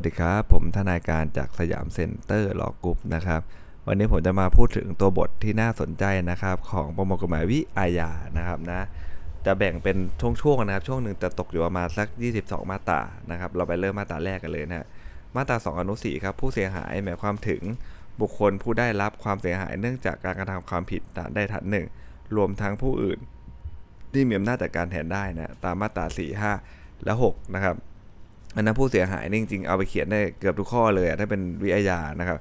สวัสดีครับ ผมทนายการจากสยามเซ็นเตอร์ Law Group นะครับ วันนี้ผมจะมาพูดถึงตัวบทที่น่าสนใจนะครับ ของประมวลกฎหมายวิอาญานะครับนะจะแบ่งเป็นช่วงๆนะครับ ช่วงหนึ่งจะตกอยู่ประมาณสัก 22 มาตรานะครับ เราไปเริ่มมาตราแรกกันเลยนะมาตรา 2 อนุ4ครับผู้เสียหายหมายความถึงบุคคลผู้ได้รับความเสียหายเนื่องจากการกระทำความผิดฐานใดฐานหนึ่งรวมทั้งผู้อื่น ที่มีอำนาจจัดการแทนได้นะตามมาตรา 4 5 และ 6 นะครับ อันนั้นผู้เสียหายนี่จริงๆเอาไปเขียนได้เกือบทุกข้อเลยถ้าเป็นวิอาญานะครับ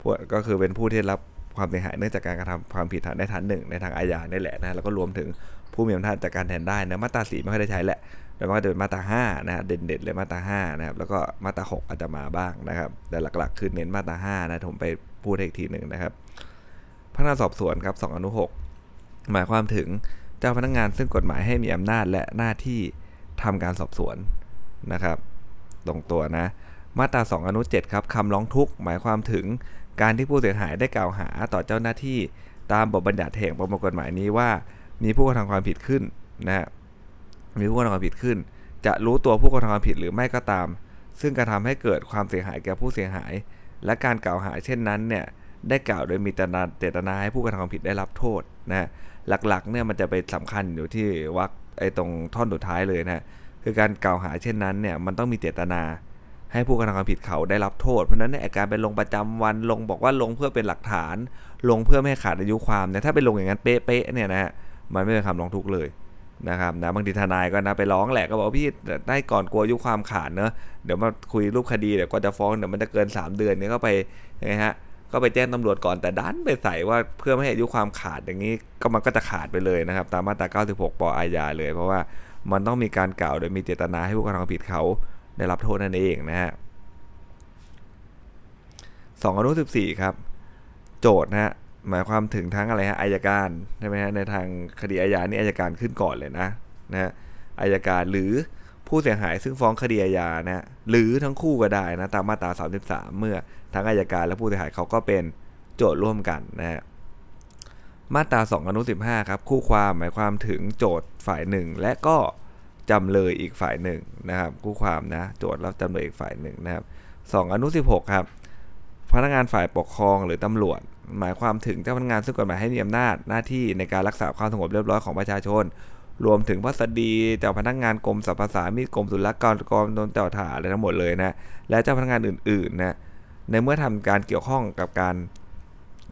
พวกก็คือเป็นผู้ที่รับความเสียหายเนื่องจากการกระทำความผิดฐานได้ฐานหนึ่งในทางอาญานี่แหละนะแล้วก็รวมถึงผู้มีอำนาจจัดการแทนได้นะมาตราสีไม่ค่อยได้ใช้แหละแต่ว่าจะเป็นมาตราห้านะเด่นๆเลยมาตราห้านะครับแล้วก็มาตราหกอาจจะมาบ้างนะครับ แต่หลักๆคือเน้นมาตราห้านะผมไปพูดอีกทีหนึ่งนะครับพนักงานสอบสวนครับสองอนุหกหมายความถึงเจ้าพนักงานซึ่งกฎหมายให้มีอำนาจและหน้าที่ทำการสอบสวนนะครับ ตรงตัวนะ มาตรา 2 อนุ 7 ครับคำร้องทุกข์หมายความถึงการที่ผู้เสียหายได้กล่าวหาต่อเจ้าหน้าที่ ตามบทบัญญัติแห่งประมวลกฎหมายนี้ว่า มีผู้กระทำความผิดขึ้นนะมีผู้กระทำความผิดขึ้น จะรู้ตัวผู้กระทำความผิดหรือไม่ก็ตาม ซึ่งกระทำให้เกิดความเสียหายแก่ผู้เสียหาย และการกล่าวหาเช่นนั้นเนี่ยได้กล่าวโดยมีเจตนาให้ผู้กระทำความผิดได้รับโทษนะหลักๆเนี่ยมันจะไปสำคัญอยู่ที่วรรคไอ้ตรงท่อนสุดท้ายเลยนะ คือการกล่าวหาเช่นนั้นเนี่ยมันต้องมีเจตนาให้ผู้กระทำความผิดเขาได้รับโทษ เพราะนั้นในการไปลงประจำวันลงบอกว่าลงเพื่อเป็นหลักฐาน ลงเพื่อไม่ให้ขาดอายุความเนี่ยถ้าไปลงอย่างนั้นเป๊ะๆเนี่ยนะฮะมันไม่เป็นคำร้องทุกข์เลยนะครับนะบางทีทนายก็นะไปร้องแหละก็บอกพี่ได้ก่อนกลัวอายุความขาดเนอะเดี๋ยวมาคุยรูปคดีเดี๋ยวก็จะฟ้องเดี๋ยวมันจะเกิน 3 เดือนเนี่ยก็ไปนะฮะก็ไปแจ้งตำรวจก่อนแต่ดันไปใส่ว่าเพื่อไม่ให้อายุความขาดอย่างนี้ก็มันก็จะขาดไปเลยนะครับ ตามมาตรา 96 ป อาญาเลย เพราะว่า มันต้องมีการกล่าวโดยมีเจตนาให้ผู้กระทำผิดเขาได้รับโทษนั่นเองนะฮะสองอนุสิบสี่ครับ โจทย์นะฮะหมายความถึงทั้งอะไรฮะอายการใช่ไหมฮะในทางคดีอาญานี่อายการขึ้นก่อนเลยนะนะฮะอายการหรือผู้เสียหายซึ่งฟ้องคดีอาญานะหรือทั้งคู่ก็ได้นะตามมาตรา 33 เมื่อทั้งอายการและผู้เสียหายเขาก็เป็นโจทย์ร่วมกันนะฮะ มาตรา2อนุ15ครับคู่ความหมายความถึงโจทย์ฝ่ายหนึ่งและก็จำเลยอีกฝ่ายหนึ่งนะครับคู่ความนะโจทย์รับจำเลยอีกฝ่ายหนึ่งนะครับ2อนุ16ครับพนักงานฝ่ายปกครองหรือตำรวจ หมายความถึงเจ้าพนักงานซึ่งกฎหมายให้มีอำนาจหน้าที่ในการรักษาความสงบเรียบร้อยของประชาชน รวมถึงพัสดีเจ้าพนักงานกรมสรรพสามิตกรมศุลกากรกรมโดนเจ้าถ่าอะไรทั้งหมดเลยนะและเจ้าพนักงานอื่นๆนะในเมื่อทำการเกี่ยวข้องกับการ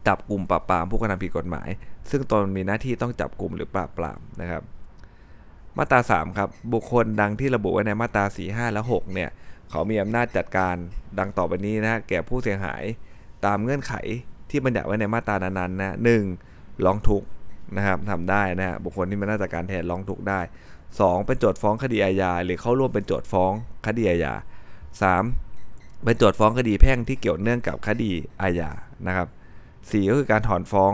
จับกลุ่มปราบปรามผู้กระทำผิดกฎหมาย ซึ่งตนมีหน้าที่ต้องจับกลุ่มหรือปราบปรามนะครับ มาตรา 3 ครับ บุคคลดังที่ระบุไว้ในมาตรา 4 5 และ 6 เนี่ย เขามีอำนาจจัดการดังต่อไปนี้นะแก่ผู้เสียหายตามเงื่อนไขที่บัญญัติไว้ในมาตรานั้นๆนะหนึ่งร้องทุกข์นะครับทำได้นะบุคคลที่มีหน้าจัดการแทนร้องทุกข์ได้ 2 เป็นโจทย์ฟ้องคดีอาญาหรือเข้าร่วมเป็นโจทย์ฟ้องคดีอาญา 3. เป็นโจทย์ฟ้องคดีแพ่งที่เกี่ยวเนื่องกับคดีอาญานะครับ 4 ก็คือการถอนฟ้อง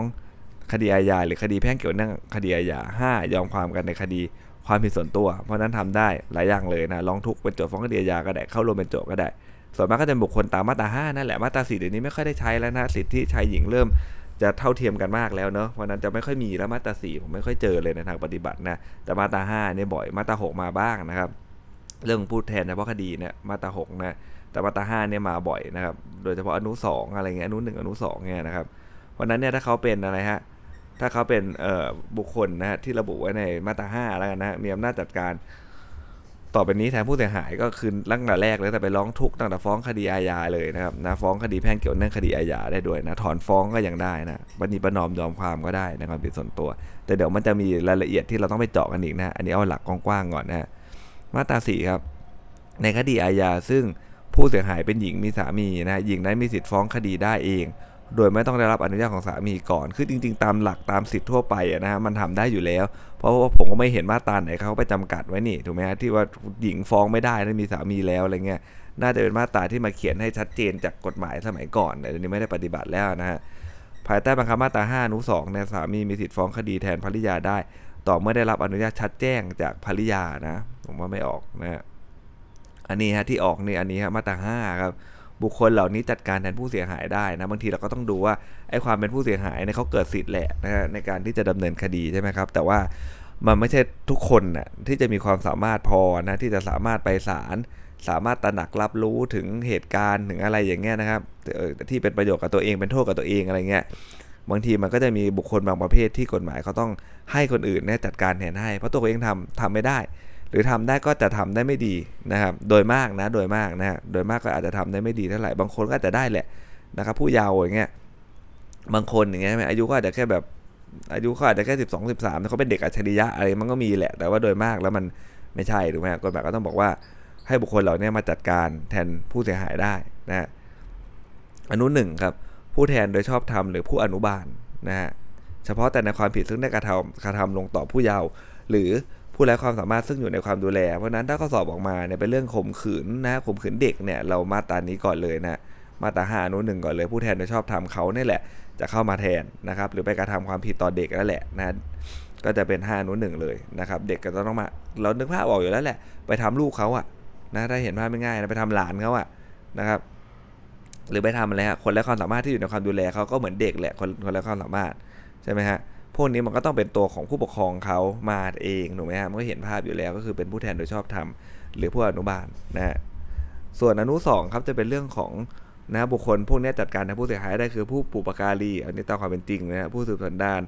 คดีอาญาหรือคดีแพ่งเกี่ยวเนื่องคดีอาญา 5. ยอมความกันในคดีความผิดส่วนตัว เพราะนั้นทำได้หลายอย่างเลยนะร้องทุกข์เป็นโจทย์ฟ้องคดีอาญาก็ได้เข้าร่วมเป็นโจทย์ก็ได้ ส่วนมากก็จะบุคคลตามมาตรา5นั่นแหละมาตรา4เดี๋ยวนี้ไม่ค่อยได้ใช้แล้วนะสิทธิชายหญิงเริ่มจะเท่าเทียมกันมากแล้วเนาะวันนั้นจะไม่ค่อยมีแล้วมาตรา4ผมไม่ค่อยเจอเลยในทางปฏิบัตินะแต่มาตรา5เนี่ยบ่อยมาตรา6มาบ้างนะครับ เรื่องพูดแทนเฉพาะคดีเนี่ยมาตรา6นะแต่มาตราเนี่ยมาบ่อยนะครับ โดยเฉพาะอนุ2อะไรเงี้ยอนุ1อนุ2เนี่ยนะครับวันนั้นเนี่ยถ้าเขาเป็นอะไรฮะถ้าเขาเป็นบุคคลนะฮะที่ระบุไว้ในมาตรา5แล้วกันนะมีอำนาจจัดการ ต่อไปนี้แทนผู้เสียหายก็คือตั้งแต่แรกเลยแต่ไปร้องทุกข์ตั้งแต่ฟ้องคดีอาญาเลยนะครับนะฟ้องคดีแพ่งเกี่ยวเนื่องคดีอาญาได้ด้วยนะถอนฟ้องก็ยังได้นะบันนีประนอมยอมความก็ได้ในความผิดส่วนตัว แต่เดี๋ยวมันจะมีรายละเอียดที่เราต้องไปเจาะกันอีกนะอันนี้เอาหลักกว้างๆก่อนนะมาตราสี่ครับ ในคดีอาญาซึ่ง ผู้เสียหายเป็นหญิงมีสามีนะหญิงนั้นมีสิทธิ์ฟ้องคดีได้เอง โดยไม่ต้องได้รับอนุญาตของสามีก่อน คือจริง ๆ ตามหลักตามสิทธิ์ทั่วไปนะฮะมันทำได้อยู่แล้ว เพราะว่าผมก็ไม่เห็นมาตราไหนเขาไปจำกัดไว้นี่ถูกไหมฮะที่ว่าหญิงฟ้องไม่ได้ถ้ามีสามีแล้วอะไรเงี้ยน่าจะเป็นมาตราที่มาเขียนให้ชัดเจนจากกฎหมายสมัยก่อนแต่เดี๋ยวนี้ไม่ได้ปฏิบัติแล้วนะฮะภายใต้บังคับมาตรา5อนุ2เนี่ยสามีมีสิทธิ์ฟ้องคดีแทนภริยาได้ ต่อเมื่อได้รับอนุญาตชัดแจ้งจากภริยานะ ผมว่าไม่ออกนะฮะ อันนี้ฮะที่ออกนี่อันนี้ฮะมาตรา5ครับบุคคลเหล่านี้จัดการแทนผู้เสียหายได้นะบางทีเราก็ต้องดูว่าไอ้ความเป็นผู้เสียหายเนี่ยเขาเกิดสิทธิ์แหละนะฮะในการที่จะดำเนินคดีใช่ไหมครับ แต่ว่ามันไม่ใช่ทุกคนนะที่จะมีความสามารถพอนะที่จะสามารถไปศาลสามารถตระหนักรับรู้ถึงเหตุการณ์ถึงอะไรอย่างเงี้ยนะครับที่เป็นประโยชน์กับตัวเองเป็นโทษกับตัวเองอะไรเงี้ยบางทีมันก็จะมีบุคคลบางประเภทที่กฎหมายเขาต้องให้คนอื่นเนี่ยจัดการแทนให้เพราะตัวเองทำทำไม่ได้ หรือทำได้ก็จะทำได้ไม่ดีนะครับ โดยมากนะ โดยมากนะโดยมากก็อาจจะทำได้ไม่ดีเท่าไหร่ บางคนก็อาจจะได้แหละนะครับ ผู้เยาว์อย่างเงี้ย บางคนอย่างเงี้ยอายุก็อาจจะแค่แบบ อายุเขาอาจจะแค่สิบสองสิบสามเขาเป็นเด็กอัจฉริยะอะไรมันก็มีแหละ แต่ว่าโดยมากแล้วมันไม่ใช่ถูกไหมกฎหมายก็ต้องบอกว่าให้บุคคลเหล่านี้มาจัดการแทนผู้เสียหายได้นะอนุหนึ่งครับ ผู้แทนโดยชอบธรรมหรือผู้อนุบาลนะฮะ เฉพาะแต่ในความผิดซึ่งได้กระทำกระทำลงต่อผู้เยาว์หรือ ผู้ไร้ความสามารถซึ่งอยู่ในความดูแล เพราะนั้นถ้าข้อสอบออกมาเนี่ยเป็นเรื่องข่มขืนนะข่มขืนเด็กเนี่ยเรามาตรานี้ก่อนเลยนะมาตราห้านุหนึ่งก่อนเลย ผู้แทนโดยชอบทำเขาเนี่ยแหละ จะเข้ามาแทนนะครับ หรือไปกระทำความผิดต่อเด็กนั่นแหละนะก็จะเป็น5อนุหนึ่งเลยนะครับ เด็กก็ต้องมาเรานึกภาพออกอยู่แล้วแหละ ไปทำลูกเขาอะนะถ้าเห็นภาพไม่ง่ายนะไปทำหลานเขาอะนะครับ หรือไปทำอะไรฮะคนและความสามารถที่อยู่ในความดูแลเขาก็เหมือนเด็กแหละคนคนและความสามารถใช่ไหมฮะ พวกนี้มันก็ต้องเป็นตัวของผู้ปกครองเขามาเองถูกไหมฮะมันก็เห็นภาพอยู่แล้วก็คือเป็นผู้แทนโดยชอบธรรมหรือผู้อนุบาลนะฮะส่วนอนุสองครับจะเป็นเรื่องของนะบุคคลพวกนี้จัดการในผู้เสียหายได้คือผู้ปุปการีอันนี้ตามความเป็นจริงนะฮะผู้สืบสันดาน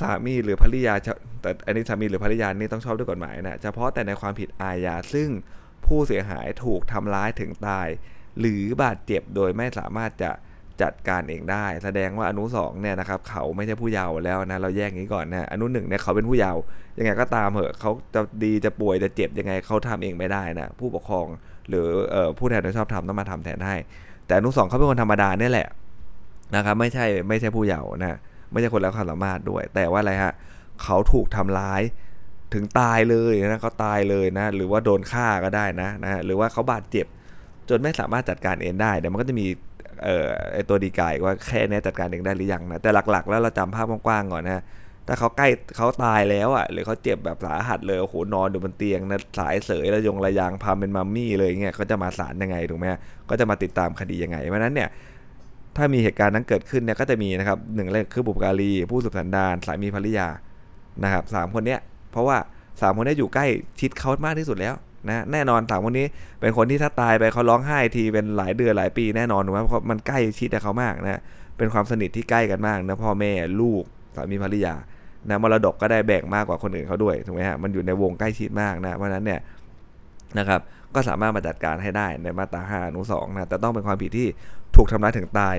สามีหรือภริยาแต่อันนี้สามีหรือภริยานี่ต้องชอบด้วยกฎหมายนะเฉพาะแต่ในความผิดอาญาซึ่งผู้เสียหายถูกทำร้ายถึงตาย หรือบาดเจ็บโดยไม่สามารถจะ จัดการเองได้ แสดงว่าอนุสองเนี่ยนะครับเขาไม่ใช่ผู้เยาว์แล้วนะเราแยกนี้ก่อนนะอนุหนึ่งเนี่ยเขาเป็นผู้เยาว์ยังไงก็ตามเหอะเขาจะดีจะป่วยจะเจ็บยังไงเขาทำเองไม่ได้นะผู้ปกครองหรือผู้แทนโดยชอบทำต้องมาทำแทนให้ แต่อนุสองเขาเป็นคนธรรมดาเนี่ยแหละนะครับไม่ใช่ไม่ใช่ผู้เยาว์นะไม่ใช่คนแล้วความสามารถด้วย แต่ว่าอะไรฮะเขาถูกทำร้ายถึงตายเลยนะเขาตายเลยนะ หรือว่าโดนฆ่าก็ได้นะนะหรือว่าเขาบาดเจ็บจนไม่สามารถจัดการเองได้เดี๋ยวมันก็จะมี เอ่อไอตัวดีกายว่าแค่นี้จัดการเองได้หรือยังนะแต่หลักๆ แล้วเราจำภาพกว้างๆก่อนนะถ้าเขาใกล้เขาตายแล้วอะหรือเขาเจ็บแบบสาหัสเลยโอ้โหนอนอยู่บนเตียงนะสายเสยระยงระยางพามเป็นมัมมี่เลยเงี้ยเขาจะมาศาลยังไงถูกไหมก็จะมาติดตามคดียังไงเพราะนั้นเนี่ยถ้ามีเหตุการณ์นั้นเกิดขึ้นเนี่ยก็จะมีนะครับหนึ่งเลยคือบุปการีผู้สืบสันดานสามีภรรยานะครับสามคนเนี้ยเพราะว่าสามคนนี้อยู่ใกล้ชิดเขามากที่สุดแล้ว นะแน่นอนสามคนนี้เป็นคนที่ถ้าตายไปเขาร้องไห้ทีเป็นหลายเดือนหลายปีแน่นอนถูกไหมเพราะมันใกล้ชิดกับเขามากนะเป็นความสนิทที่ใกล้กันมากนะพ่อแม่ลูกสามีภรรยานะมรดกก็ได้แบ่งมากกว่าคนอื่นเขาด้วยถูกไหมฮะมันอยู่ในวงใกล้ชิดมากนะเพราะนั้นเนี่ยนะครับก็สามารถมาจัดการให้ได้ในมาตราห้าอนุสองนะแต่ต้องเป็นความผิดที่ถูกทำร้ายถึงตาย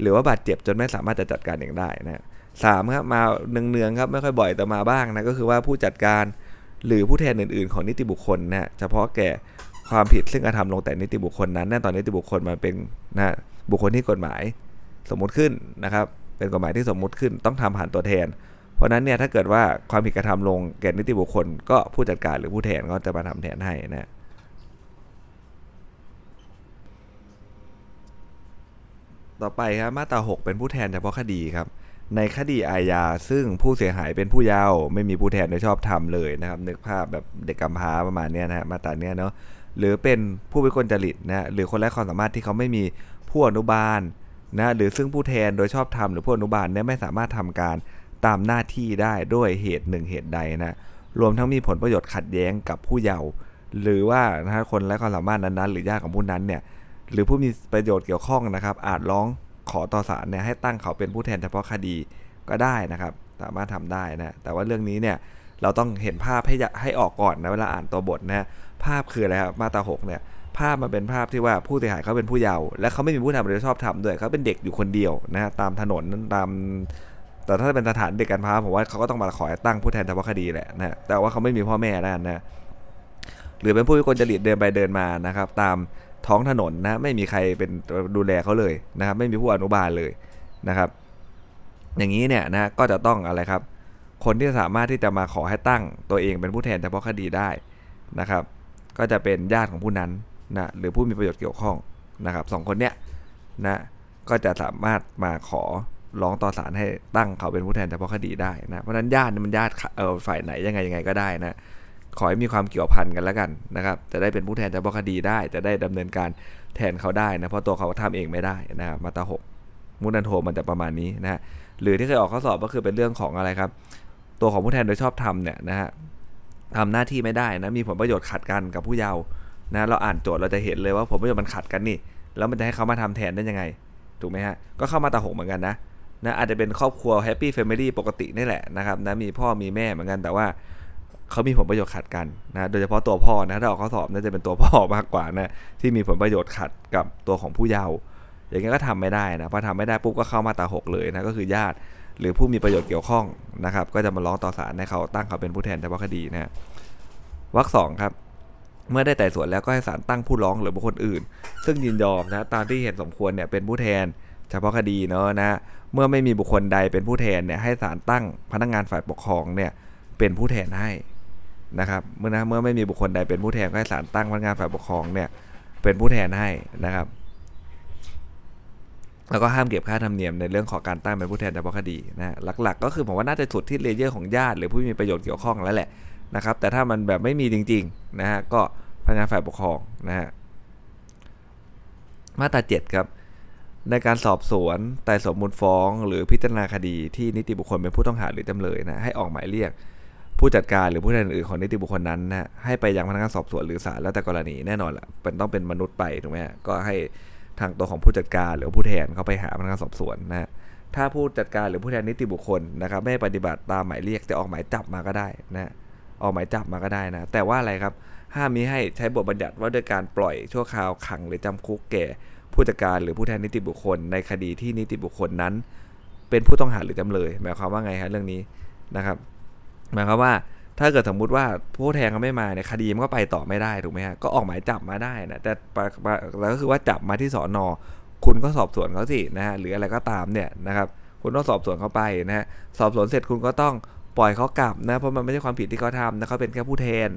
หรือว่าบาดเจ็บจนไม่สามารถจะจัดการเองได้นะสามครับมาเนืองๆครับไม่ค่อยบ่อยแต่มาบ้างนะก็คือว่าผู้จัดการ หรือผู้แทนอื่นๆ ของนิติบุคคลนะเฉพาะแก่ความผิดซึ่งกระทำลงแต่นิติบุคคลนั้นแน่ตอนนิติบุคคลมาเป็นนะบุคคลที่กฎหมายสมมุติขึ้นนะครับ เป็นกฎหมายที่สมมุติขึ้นต้องทำผ่านตัวแทน เพราะนั้นเนี่ยถ้าเกิดว่าความผิดกระทำลงแก่นิติบุคคล ก็ผู้จัดการหรือผู้แทนก็จะมาทำแทนให้นะต่อไปครับมาตรา6เป็นผู้แทนเฉพาะคดีครับ ในคดีอาญาซึ่งผู้เสียหายเป็นผู้เยาว์ไม่มีผู้แทนโดยชอบธรรมเลยนะครับ นึกภาพแบบเด็กกำพร้าประมาณนี้นะฮะมาตราเนี้ยเนาะหรือเป็นผู้วิกลจริตนะหรือคนไร้ความสามารถที่เขาไม่มีผู้อนุบาลนะหรือซึ่งผู้แทนโดยชอบธรรมหรือผู้อนุบาลเนี่ยไม่สามารถทำการตามหน้าที่ได้ด้วยเหตุหนึ่งเหตุใดนะรวมทั้งมีผลประโยชน์ขัดแย้งกับผู้เยาว์หรือว่านะคนไร้ความสามารถนั้นๆ หรือญาติของผู้นั้นเนี่ยหรือผู้มีประโยชน์เกี่ยวข้องนะครับ อาจร้อง ขอต่อศาลเนี่ยให้ตั้งเขาเป็นผู้แทนเฉพาะคดีก็ได้นะครับ สามารถทำได้นะแต่ว่าเรื่องนี้เนี่ยเราต้องเห็นภาพให้ให้ออกก่อนนะเวลาอ่านตัวบทนะภาพคืออะไรครับมาตราหกเนี่ยภาพมันเป็นภาพที่ว่าผู้เสียหายเขาเป็นผู้เยาว์และเขาไม่มีผู้นำโดยชอบทำด้วยเขาเป็นเด็กอยู่คนเดียวนะตามถนนตาม แต่ถ้าเป็นสถานเด็กการพาผมว่าเขาก็ต้องมาขอตั้งผู้แทนเฉพาะคดีแหละนะแต่ว่าเขาไม่มีพ่อแม่แล้วนะหรือเป็นผู้วิกลจริตเดินไปเดินมานะครับ ตาม ท้องถนนนะไม่มีใครเป็นดูแลเขาเลยนะครับ ไม่มีผู้อนุบาลเลยนะครับ อย่างนี้เนี่ยนะก็จะต้องอะไรครับ คนที่สามารถที่จะมาขอให้ตั้งตัวเองเป็นผู้แทนเฉพาะคดีได้นะครับ ก็จะเป็นญาติของผู้นั้นนะหรือผู้มีประโยชน์เกี่ยวข้องนะครับสองคนเนี้ยนะก็จะสามารถมาขอร้องต่อศาลให้ตั้งเขาเป็นผู้แทนเฉพาะคดีได้นะเพราะนั้นญาติมันญาติเออฝ่ายไหนยังไงยังไงก็ได้นะ ขอให้มีความเกี่ยวพันกันแล้วกันนะครับจะได้เป็นผู้แทนเฉพาะคดีได้ จะได้ดำเนินการแทนเขาได้นะเพราะตัวเขาทำเองไม่ได้นะครับมาตราหกมุนันโทมันจะประมาณนี้นะฮะหรือที่เคยออกข้อสอบก็คือเป็นเรื่องของอะไรครับ ตัวของผู้แทนโดยชอบทำเนี่ยนะฮะทำหน้าที่ไม่ได้นะมีผลประโยชน์ขัดกันกับผู้เยาว์นะเราอ่านโจทย์เราจะเห็นเลยว่าผลประโยชน์มันขัดกันนี่ แล้วมันจะให้เขามาทำแทนได้ยังไงถูกไหมฮะก็เข้ามาตราหกเหมือนกันนะนะอาจจะเป็นครอบครัว happy family ปกตินี่แหละนะครับนะมีพ่อมีแม่เหมือนกันแต่ว่า เขามีผลประโยชน์ขัดกันนะโดยเฉพาะตัวพ่อนะถ้าออกข้อสอบน่าจะเป็นตัวพ่อมากกว่านะที่มีผลประโยชน์ขัดกับตัวของผู้เยาว์อย่างนี้ก็ทำไม่ได้นะพอทำไม่ได้ปุ๊บก็เข้ามาตราหกเลยนะก็คือญาติหรือผู้มีประโยชน์เกี่ยวข้องนะครับ ก็จะมาร้องต่อศาลให้เขาตั้งเขาเป็นผู้แทนเฉพาะคดีนะวรรคสองครับ เมื่อได้ไต่สวนแล้วก็ให้ศาลตั้งผู้ร้องหรือบุคคลอื่น ซึ่งยินยอมนะตามที่เห็นสมควรเนี่ยเป็นผู้แทนเฉพาะคดีเนาะนะเมื่อไม่มีบุคคลใดเป็นผู้แทนเนี่ยให้ศาลตั้งพนักงานฝ่ายปกครองเนี่ยเป็นผู้แทนให้ นะครับเมื่อนะเมื่อไม่มีบุคคลใดเป็นผู้แทนก็ให้ศาลตั้งพนักงานฝ่ายปกครองเนี่ยเป็นผู้แทนให้นะครับ แล้วก็ห้ามเก็บค่าธรรมเนียมในเรื่องของการตั้งเป็นผู้แทนเฉพาะคดีนะหลัก ๆ ก็คือผมว่าน่าจะสุดที่เลเยอร์ของญาติ หรือผู้มีประโยชน์เกี่ยวข้องแล้วแหละนะครับ แต่ถ้ามันแบบไม่มีจริงๆนะฮะก็พนักงานฝ่ายปกครองนะฮะมาตราเจ็ดครับในการสอบสวนไต่สวนมูลฟ้อง หรือพิจารณาคดีที่นิติบุคคลเป็นผู้ต้องหาหรือจำเลยนะให้ออกหมายเรียก ผู้จัดการหรือผู้แทนอื่นของนิติบุคคลนั้นนะให้ไปยังพนักงานสอบสวนหรือศาลแล้วแต่กรณีแน่นอนแหละเป็นต้องเป็นมนุษย์ไปถูกไหมก็ให้ทางตัวของผู้จัดการหรือผู้แทนเขาไปหาพนักงานสอบสวนนะถ้าผู้จัดการหรือผู้แทนนิติบุคคลนะครับไม่ปฏิบัติตามหมายเรียกจะออกหมายจับมาก็ได้นะออกหมายจับมาก็ได้นะ แต่ว่าอะไรครับห้ามมิให้ใช้บทบัญญัติว่าด้วยการปล่อยชั่วคราวขังหรือจำคุกแก่ผู้จัดการหรือผู้แทนนิติบุคคล ในคดีที่นิติบุคคลนั้น เป็นผู้ต้องหาหรือจำเลย หมายความว่าไงฮะเรื่องนี้นะครับ หมายความว่าถ้าเกิดสมมุติว่าผู้แทนเขาไม่มาเนี่ยคดีมันก็ไปต่อไม่ได้ถูกไหมฮะก็ออกหมายจับมาได้นะแต่แล้วก็คือว่าจับมาที่สอนอคุณก็สอบสวนเขาสินะฮะหรืออะไรก็ตามเนี่ยนะครับคุณต้องสอบสวนเขาไปนะฮะสอบสวนเสร็จคุณก็ต้องปล่อยเขากลับนะเพราะมันไม่ใช่ความผิดที่เขาทำนะเขาเป็นแค่ผู้แทน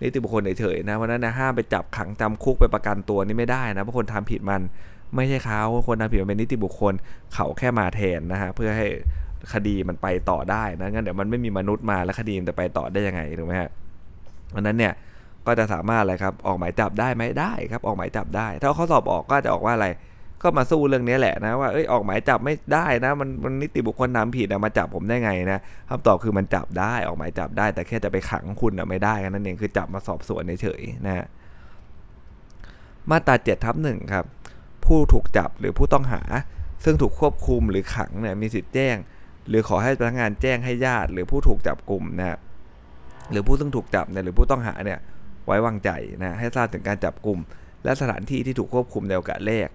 นิติบุคคลเฉยๆนะเพราะนั้นนะห้ามไปจับขังจำคุกไปประกันตัวนี่ไม่ได้นะเพราะคนทำผิดมันไม่ใช่เขาคนทำผิดมันเป็นนิติบุคคลเขาแค่มาแทนนะฮะเพื่อให้ คดีมันไปต่อได้นะงั้นเดี๋ยวมันไม่มีมนุษย์มาแล้วคดีมันจะไปต่อได้ยังไงถูกไหมฮะเพราะนั้นเนี่ยก็จะสามารถอะไรครับออกหมายจับได้ไหมได้ครับ ออกหมายจับได้ ถ้าเขาสอบออกก็จะออกว่าอะไร ก็มาสู้เรื่องนี้แหละนะว่าเอ้ยออกหมายจับไม่ได้นะ มันมันนิติบุคคลทำผิดนะมาจับผมได้ไงนะคำตอบคือมันจับได้ออกหมายจับได้ แต่แค่จะไปขังคุณนะไม่ได้นั่นเองคือจับมาสอบสวนเฉยๆนะฮะมาตราเจ็ดทับหนึ่งครับ ผู้ถูกจับหรือผู้ต้องหา ซึ่งถูกควบคุมหรือขังเนี่ยมีสิทธิ์แจ้ง หรือขอให้พนักงานแจ้งให้ญาติ หรือผู้ถูกจับกลุ่มนะหรือผู้ซึ่งถูกจับเนี่ยหรือผู้ต้องหาเนี่ยไว้วางใจนะให้ทราบถึงการจับกลุ่ม และสถานที่ที่ถูกควบคุมในโอกาสแรก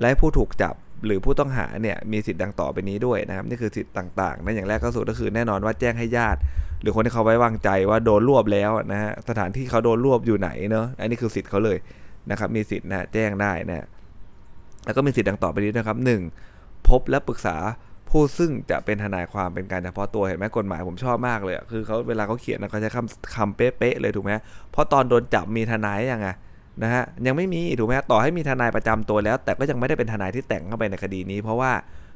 และผู้ถูกจับหรือผู้ต้องหาเนี่ยมีสิทธิ์ดังต่อไปนี้ด้วยนะครับนี่คือสิทธิ์ต่างๆนะอย่างแรกก็สุดก็คือแน่นอนว่าแจ้งให้ญาติ หรือคนที่เขาไว้วางใจว่าโดนรวบแล้วนะฮะสถานที่เขาโดนรวบอยู่ไหนเนาะอันนี้คือสิทธิ์เขาเลยนะครับมีสิทธิ์นะแจ้งได้นะแล้วก็มีสิทธิ์ดังต่อไปนี้นะครับ 1. พบและปรึกษา ผู้ซึ่งจะเป็นทนายความเป็นการเฉพาะตัวเห็นไหมกฎหมายผมชอบมากเลยคือเขาเวลาเขาเขียนนะเขาใช้คำคำเป๊ะๆเลยถูกไหมเพราะตอนโดนจับมีทนายยังไงนะฮะยังไม่มีถูกไหมต่อให้มีทนายประจำตัวแล้ว แต่ก็ยังไม่ได้เป็นทนายที่แต่งเข้าไปในคดีนี้ เพราะว่า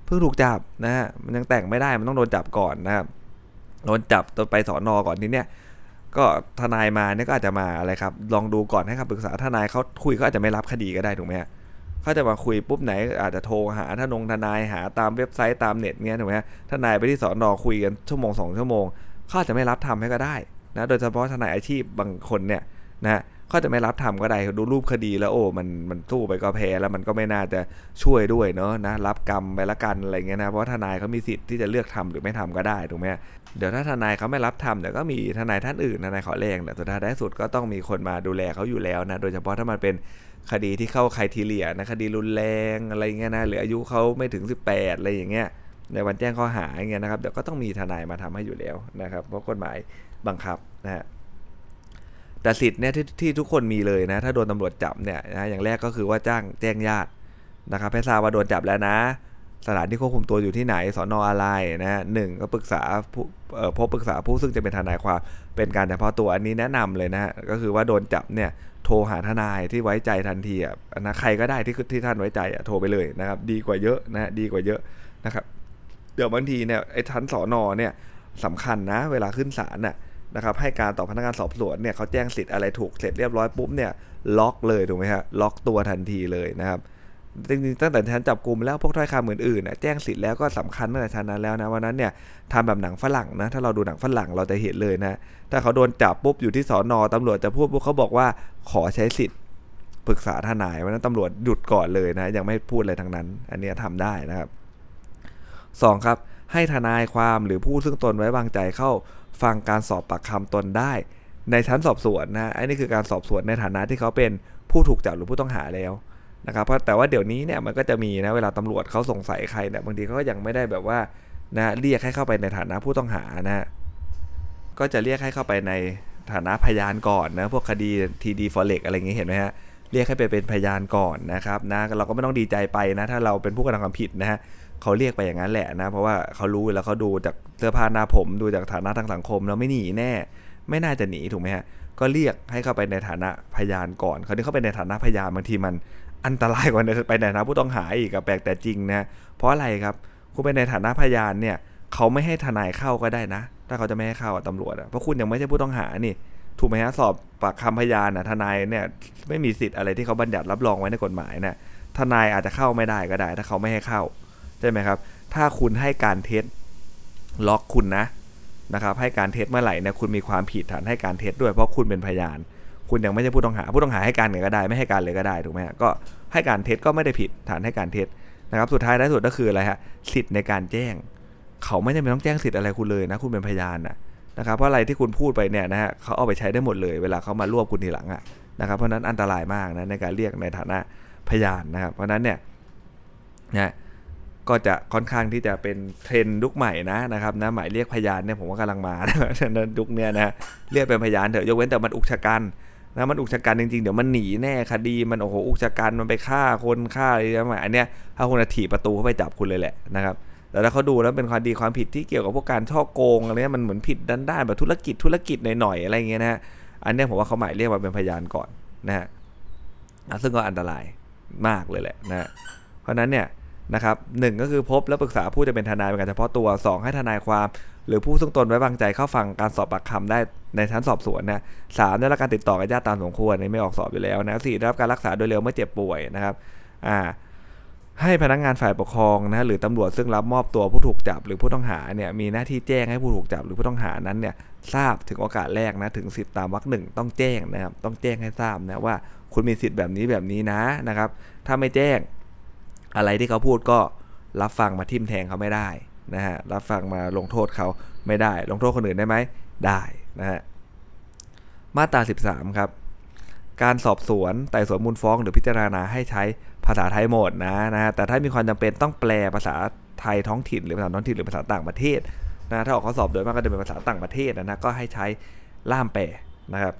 เพิ่งถูกจับนะฮะมันยังแต่งไม่ได้มันต้องโดนจับก่อนนะครับโดนจับตัวไปสอนอก่อนทีเนี้ยก็ทนายมาเนี่ยก็อาจจะมาอะไรครับ ลองดูก่อนให้คำปรึกษาทนายเขาคุยเขาอาจจะไม่รับคดีก็ได้ถูกไหม เขาจะมาคุยปุ๊บไหนอาจจะโทรหาทนงทนายหาตามเว็บไซต์ตามเน็ตเงี้ยถูกไหมทนายไปที่สอนอคุยกันชั่วโมงสองชั่วโมงเขาอาจจะไม่รับทำให้ก็ได้นะโดยเฉพาะทนายอาชีพบางคนเนี่ยนะเขาจะไม่รับทำก็ได้ดูรูปคดีแล้วโอ้มันมันสู้ไปก็แพ้แล้วมันก็ไม่น่าจะช่วยด้วยเนาะนะรับกรรมไปละกันอะไรเงี้ยนะเพราะทนายเขามีสิทธิ์ที่จะเลือกทำหรือไม่ทำก็ได้ถูกไหมเดี๋ยวถ้าทนายเขาไม่รับทำเดี๋ยวก็มีทนายท่านอื่นทนายขอแรงแต่สุดท้ายสุดก็ต้องมีคนมาดูแลเขาอยู่แล้วนะโดยเฉพาะถ้ามันเป็น คดีที่เข้าใครทีเลียนะคดีรุนแรงอะไรเงี้ยนะหรืออายุเขาไม่ถึง 18 อะไรอย่างเงี้ยในวันแจ้งข้อหาอย่างเงี้ยนะครับเดี๋ยวก็ต้องมีทนายมาทำให้อยู่แล้วนะครับ เพราะกฎหมายบังคับนะฮะแต่สิทธิ์เนี่ยที่ที่ทุกคนมีเลยนะ ถ้าโดนตำรวจจับเนี่ยนะอย่างแรกก็คือว่าจ้างแจ้งญาตินะครับให้ทราบว่าโดนจับแล้วนะ สถานที่ควบคุมตัวอยู่ที่ไหนสอนออะไรนะหนึ่งก็ปรึกษาผู้พบปรึกษาผู้ซึ่งจะเป็นทนายความเป็นการเฉพาะตัวอันนี้แนะนำเลยนะก็คือว่าโดนจับเนี่ยโทรหาทนายที่ไว้ใจทันทีอะนะใครก็ได้ที่ที่ท่านไว้ใจอะโทรไปเลยนะครับดีกว่าเยอะนะดีกว่าเยอะนะครับเดี๋ยวบางทีเนี่ยไอ้ทันสอนอเนี่ยสำคัญนะ เวลาขึ้นศาลน่ะนะครับให้การต่อพนักงานสอบสวนเนี่ยเขาแจ้งสิทธิ์อะไรถูกเสร็จเรียบร้อยปุ๊บเนี่ยล็อกเลยถูกไหมฮะล็อกตัวทันทีเลยนะครับ จริงๆตั้งแต่ชั้นจับกลุ่มแล้วพวกถ้อยคำอื่นๆแจ้งสิทธิ์แล้วก็สำคัญตั้งแต่ชั้นนั้นแล้วนะวันนั้นเนี่ยทำแบบหนังฝรั่งนะ ถ้าเราดูหนังฝรั่งเราจะเห็นเลยนะ ถ้าเขาโดนจับปุ๊บอยู่ที่สอนอตำรวจจะพูดปุ๊บเขาบอกว่าขอใช้สิทธิ์ปรึกษาทนายเพราะนั้นตำรวจหยุดก่อนเลยนะ ยังไม่พูดอะไรทั้งนั้น อันนี้ทำได้นะครับสองครับ ให้ทนายความหรือผู้ซึ่งตนไว้วางใจเข้าฟังการสอบปากคำตนได้ ในชั้นสอบสวนนะอันนี้คือการสอบสวนในฐานะที่เขาเป็นผู้ถูกจับหรือผู้ต้องหาแล้ว นะครับเพราะแต่ว่าเดี๋ยวนี้เนี่ยมันก็จะมีนะเวลาตำรวจเขาสงสัยใครเนี่ยบางทีเขาก็ยังไม่ได้แบบว่านะเรียกให้เข้าไปในฐานะผู้ต้องหานะก็จะเรียกให้เข้าไปในฐานะพยานก่อนนะพวกคดีทีดีฟอเร็กอะไรอย่างเงี้ยเห็นไหมฮะเรียกให้ไปเป็นพยานก่อนนะครับนะเราก็ไม่ต้องดีใจไปนะ ถ้าเราเป็นผู้กระทำความผิดนะฮะเขาเรียกไปอย่างนั้นแหละนะ เพราะว่าเขารู้แล้วเขาดูจากเสื้อผ้าหน้าผมดูจากฐานะทางสังคมแล้วไม่หนีแน่ ไม่น่าจะหนีถูกไหมฮะก็เรียกให้เข้าไปในฐานะพยานก่อนเขาที่เข้าไปในฐานะพยานบางทีมัน อันตรายกว่าไปในฐานะผู้ต้องหาอีกกับแปลกแต่จริงนะเพราะอะไรครับคุณไปในฐานะพยานเนี่ยเขาไม่ให้ทนายเข้าก็ได้นะ ถ้าเขาจะไม่ให้เข้าตำรวจเพราะคุณยังไม่ใช่ผู้ต้องหานี่ ถูกไหมฮะสอบปากคำพยานนะทนายเนี่ยไม่มีสิทธิ์อะไรที่เขาบัญญัติรับรองไว้ในกฎหมายนะทนายอาจจะเข้าไม่ได้ก็ได้ ถ้าเขาไม่ให้เข้าใช่ไหมครับ ถ้าคุณให้การเท็จล็อกคุณนะนะครับให้การเท็จเมื่อไหร่เนี่ยคุณมีความผิดฐานให้การเท็จด้วยเพราะคุณเป็นพยาน คุณยังไม่ใช่ผู้ต้องหาผู้ต้องหาให้การเหนือก็ได้ไม่ให้การเลยก็ได้ถูกไหมก็ให้การเท็จก็ไม่ได้ผิดฐานให้การเท็จนะครับสุดท้ายท้ายสุดก็คืออะไรฮะสิทธิ์ในการแจ้ง เขาไม่จำเป็นต้องแจ้งสิทธิ์อะไรคุณเลยนะคุณเป็นพยานนะนะครับเพราะอะไรที่คุณพูดไปเนี่ยนะฮะเขาเอาไปใช้ได้หมดเลย เวลาเขามารวบคุณทีหลังอะนะครับเพราะนั้นอันตรายมากนะในการเรียกในฐานะพยานนะครับ เพราะนั้นเนี่ยนะก็จะค่อนข้างที่จะเป็นเทรนด์ยุคใหม่นะนะครับนะหมายเรียกพยานเนี่ยผมว่ากำลังมาฉะนั้นยุคเนี้ยนะเรียกเป็นพยานเถอะยกเว้นแต่มันอุกชะกัน นะมันอุกชะกันจริงๆ เดี๋ยวมันหนีแน่คดี มันโอ้โหอุกชะกันมันไปฆ่าคนฆ่าอะไรอย่างเงี้ยอันเนี้ยถ้าคนถีบประตูเข้าไปจับคุณเลยแหละนะครับแต่ถ้าเขาดูแล้วเป็นความดีความผิดที่เกี่ยวกับพวกการช่อโกงอะไรเงี้ยมันเหมือนผิดด้านด้านแบบธุรกิจธุรกิจหน่อยๆอะไรเงี้ยนะฮะอันเนี้ยผมว่าเขาหมายเรียกมาเป็นพยานก่อนนะฮะซึ่งก็อันตรายมากเลยแหละนะเพราะนั้นเนี่ยนะครับหนึ่งก็คือพบและปรึกษาผู้จะเป็นทนายเป็นการเฉพาะตัว 2 ให้ทนายความ หรือผู้ซึ่งตนไว้วางใจเข้าฟังการสอบปากคำได้ในชั้นสอบสวนนะสามได้รับการติดต่อกับญาติตามสมควรไม่ออกสอบอยู่แล้วนะสี่ได้รับการรักษาโดยเร็วเมื่อเจ็บป่วยนะครับอ่าให้พนักงงานฝ่ายปกครองนะหรือตำรวจซึ่งรับมอบตัวผู้ถูกจับหรือผู้ต้องหาเนี่ยมีหน้าที่แจ้งให้ผู้ถูกจับหรือผู้ต้องหานั้นเนี่ยทราบถึงโอกาสแรกนะถึงสิทธิตามวรรคหนึ่งต้องแจ้งนะครับต้องแจ้งให้ทราบนะว่าคุณมีสิทธิ์แบบนี้แบบนี้นะนะครับ ถ้าไม่แจ้งอะไรที่เขาพูดก็รับฟังมาทิมแทงเขาไม่ได้ นะฮะรับฟังมาลงโทษเขาไม่ได้ ลงโทษคนอื่นได้ไหมได้นะฮะมาตรา 13 ครับการสอบสวนไต่สวนมูลฟ้องหรือพิจารณาให้ใช้ภาษาไทยหมดนะนะแต่ถ้ามีความจำเป็นต้องแปลภาษาไทยท้องถิ่นหรือภาษาท้องถิ่นหรือภาษาต่างประเทศนะถ้าออกข้อสอบโดยมากก็จะเป็นภาษาต่างประเทศนะนะก็ให้ใช้ล่ามแปลนะครับ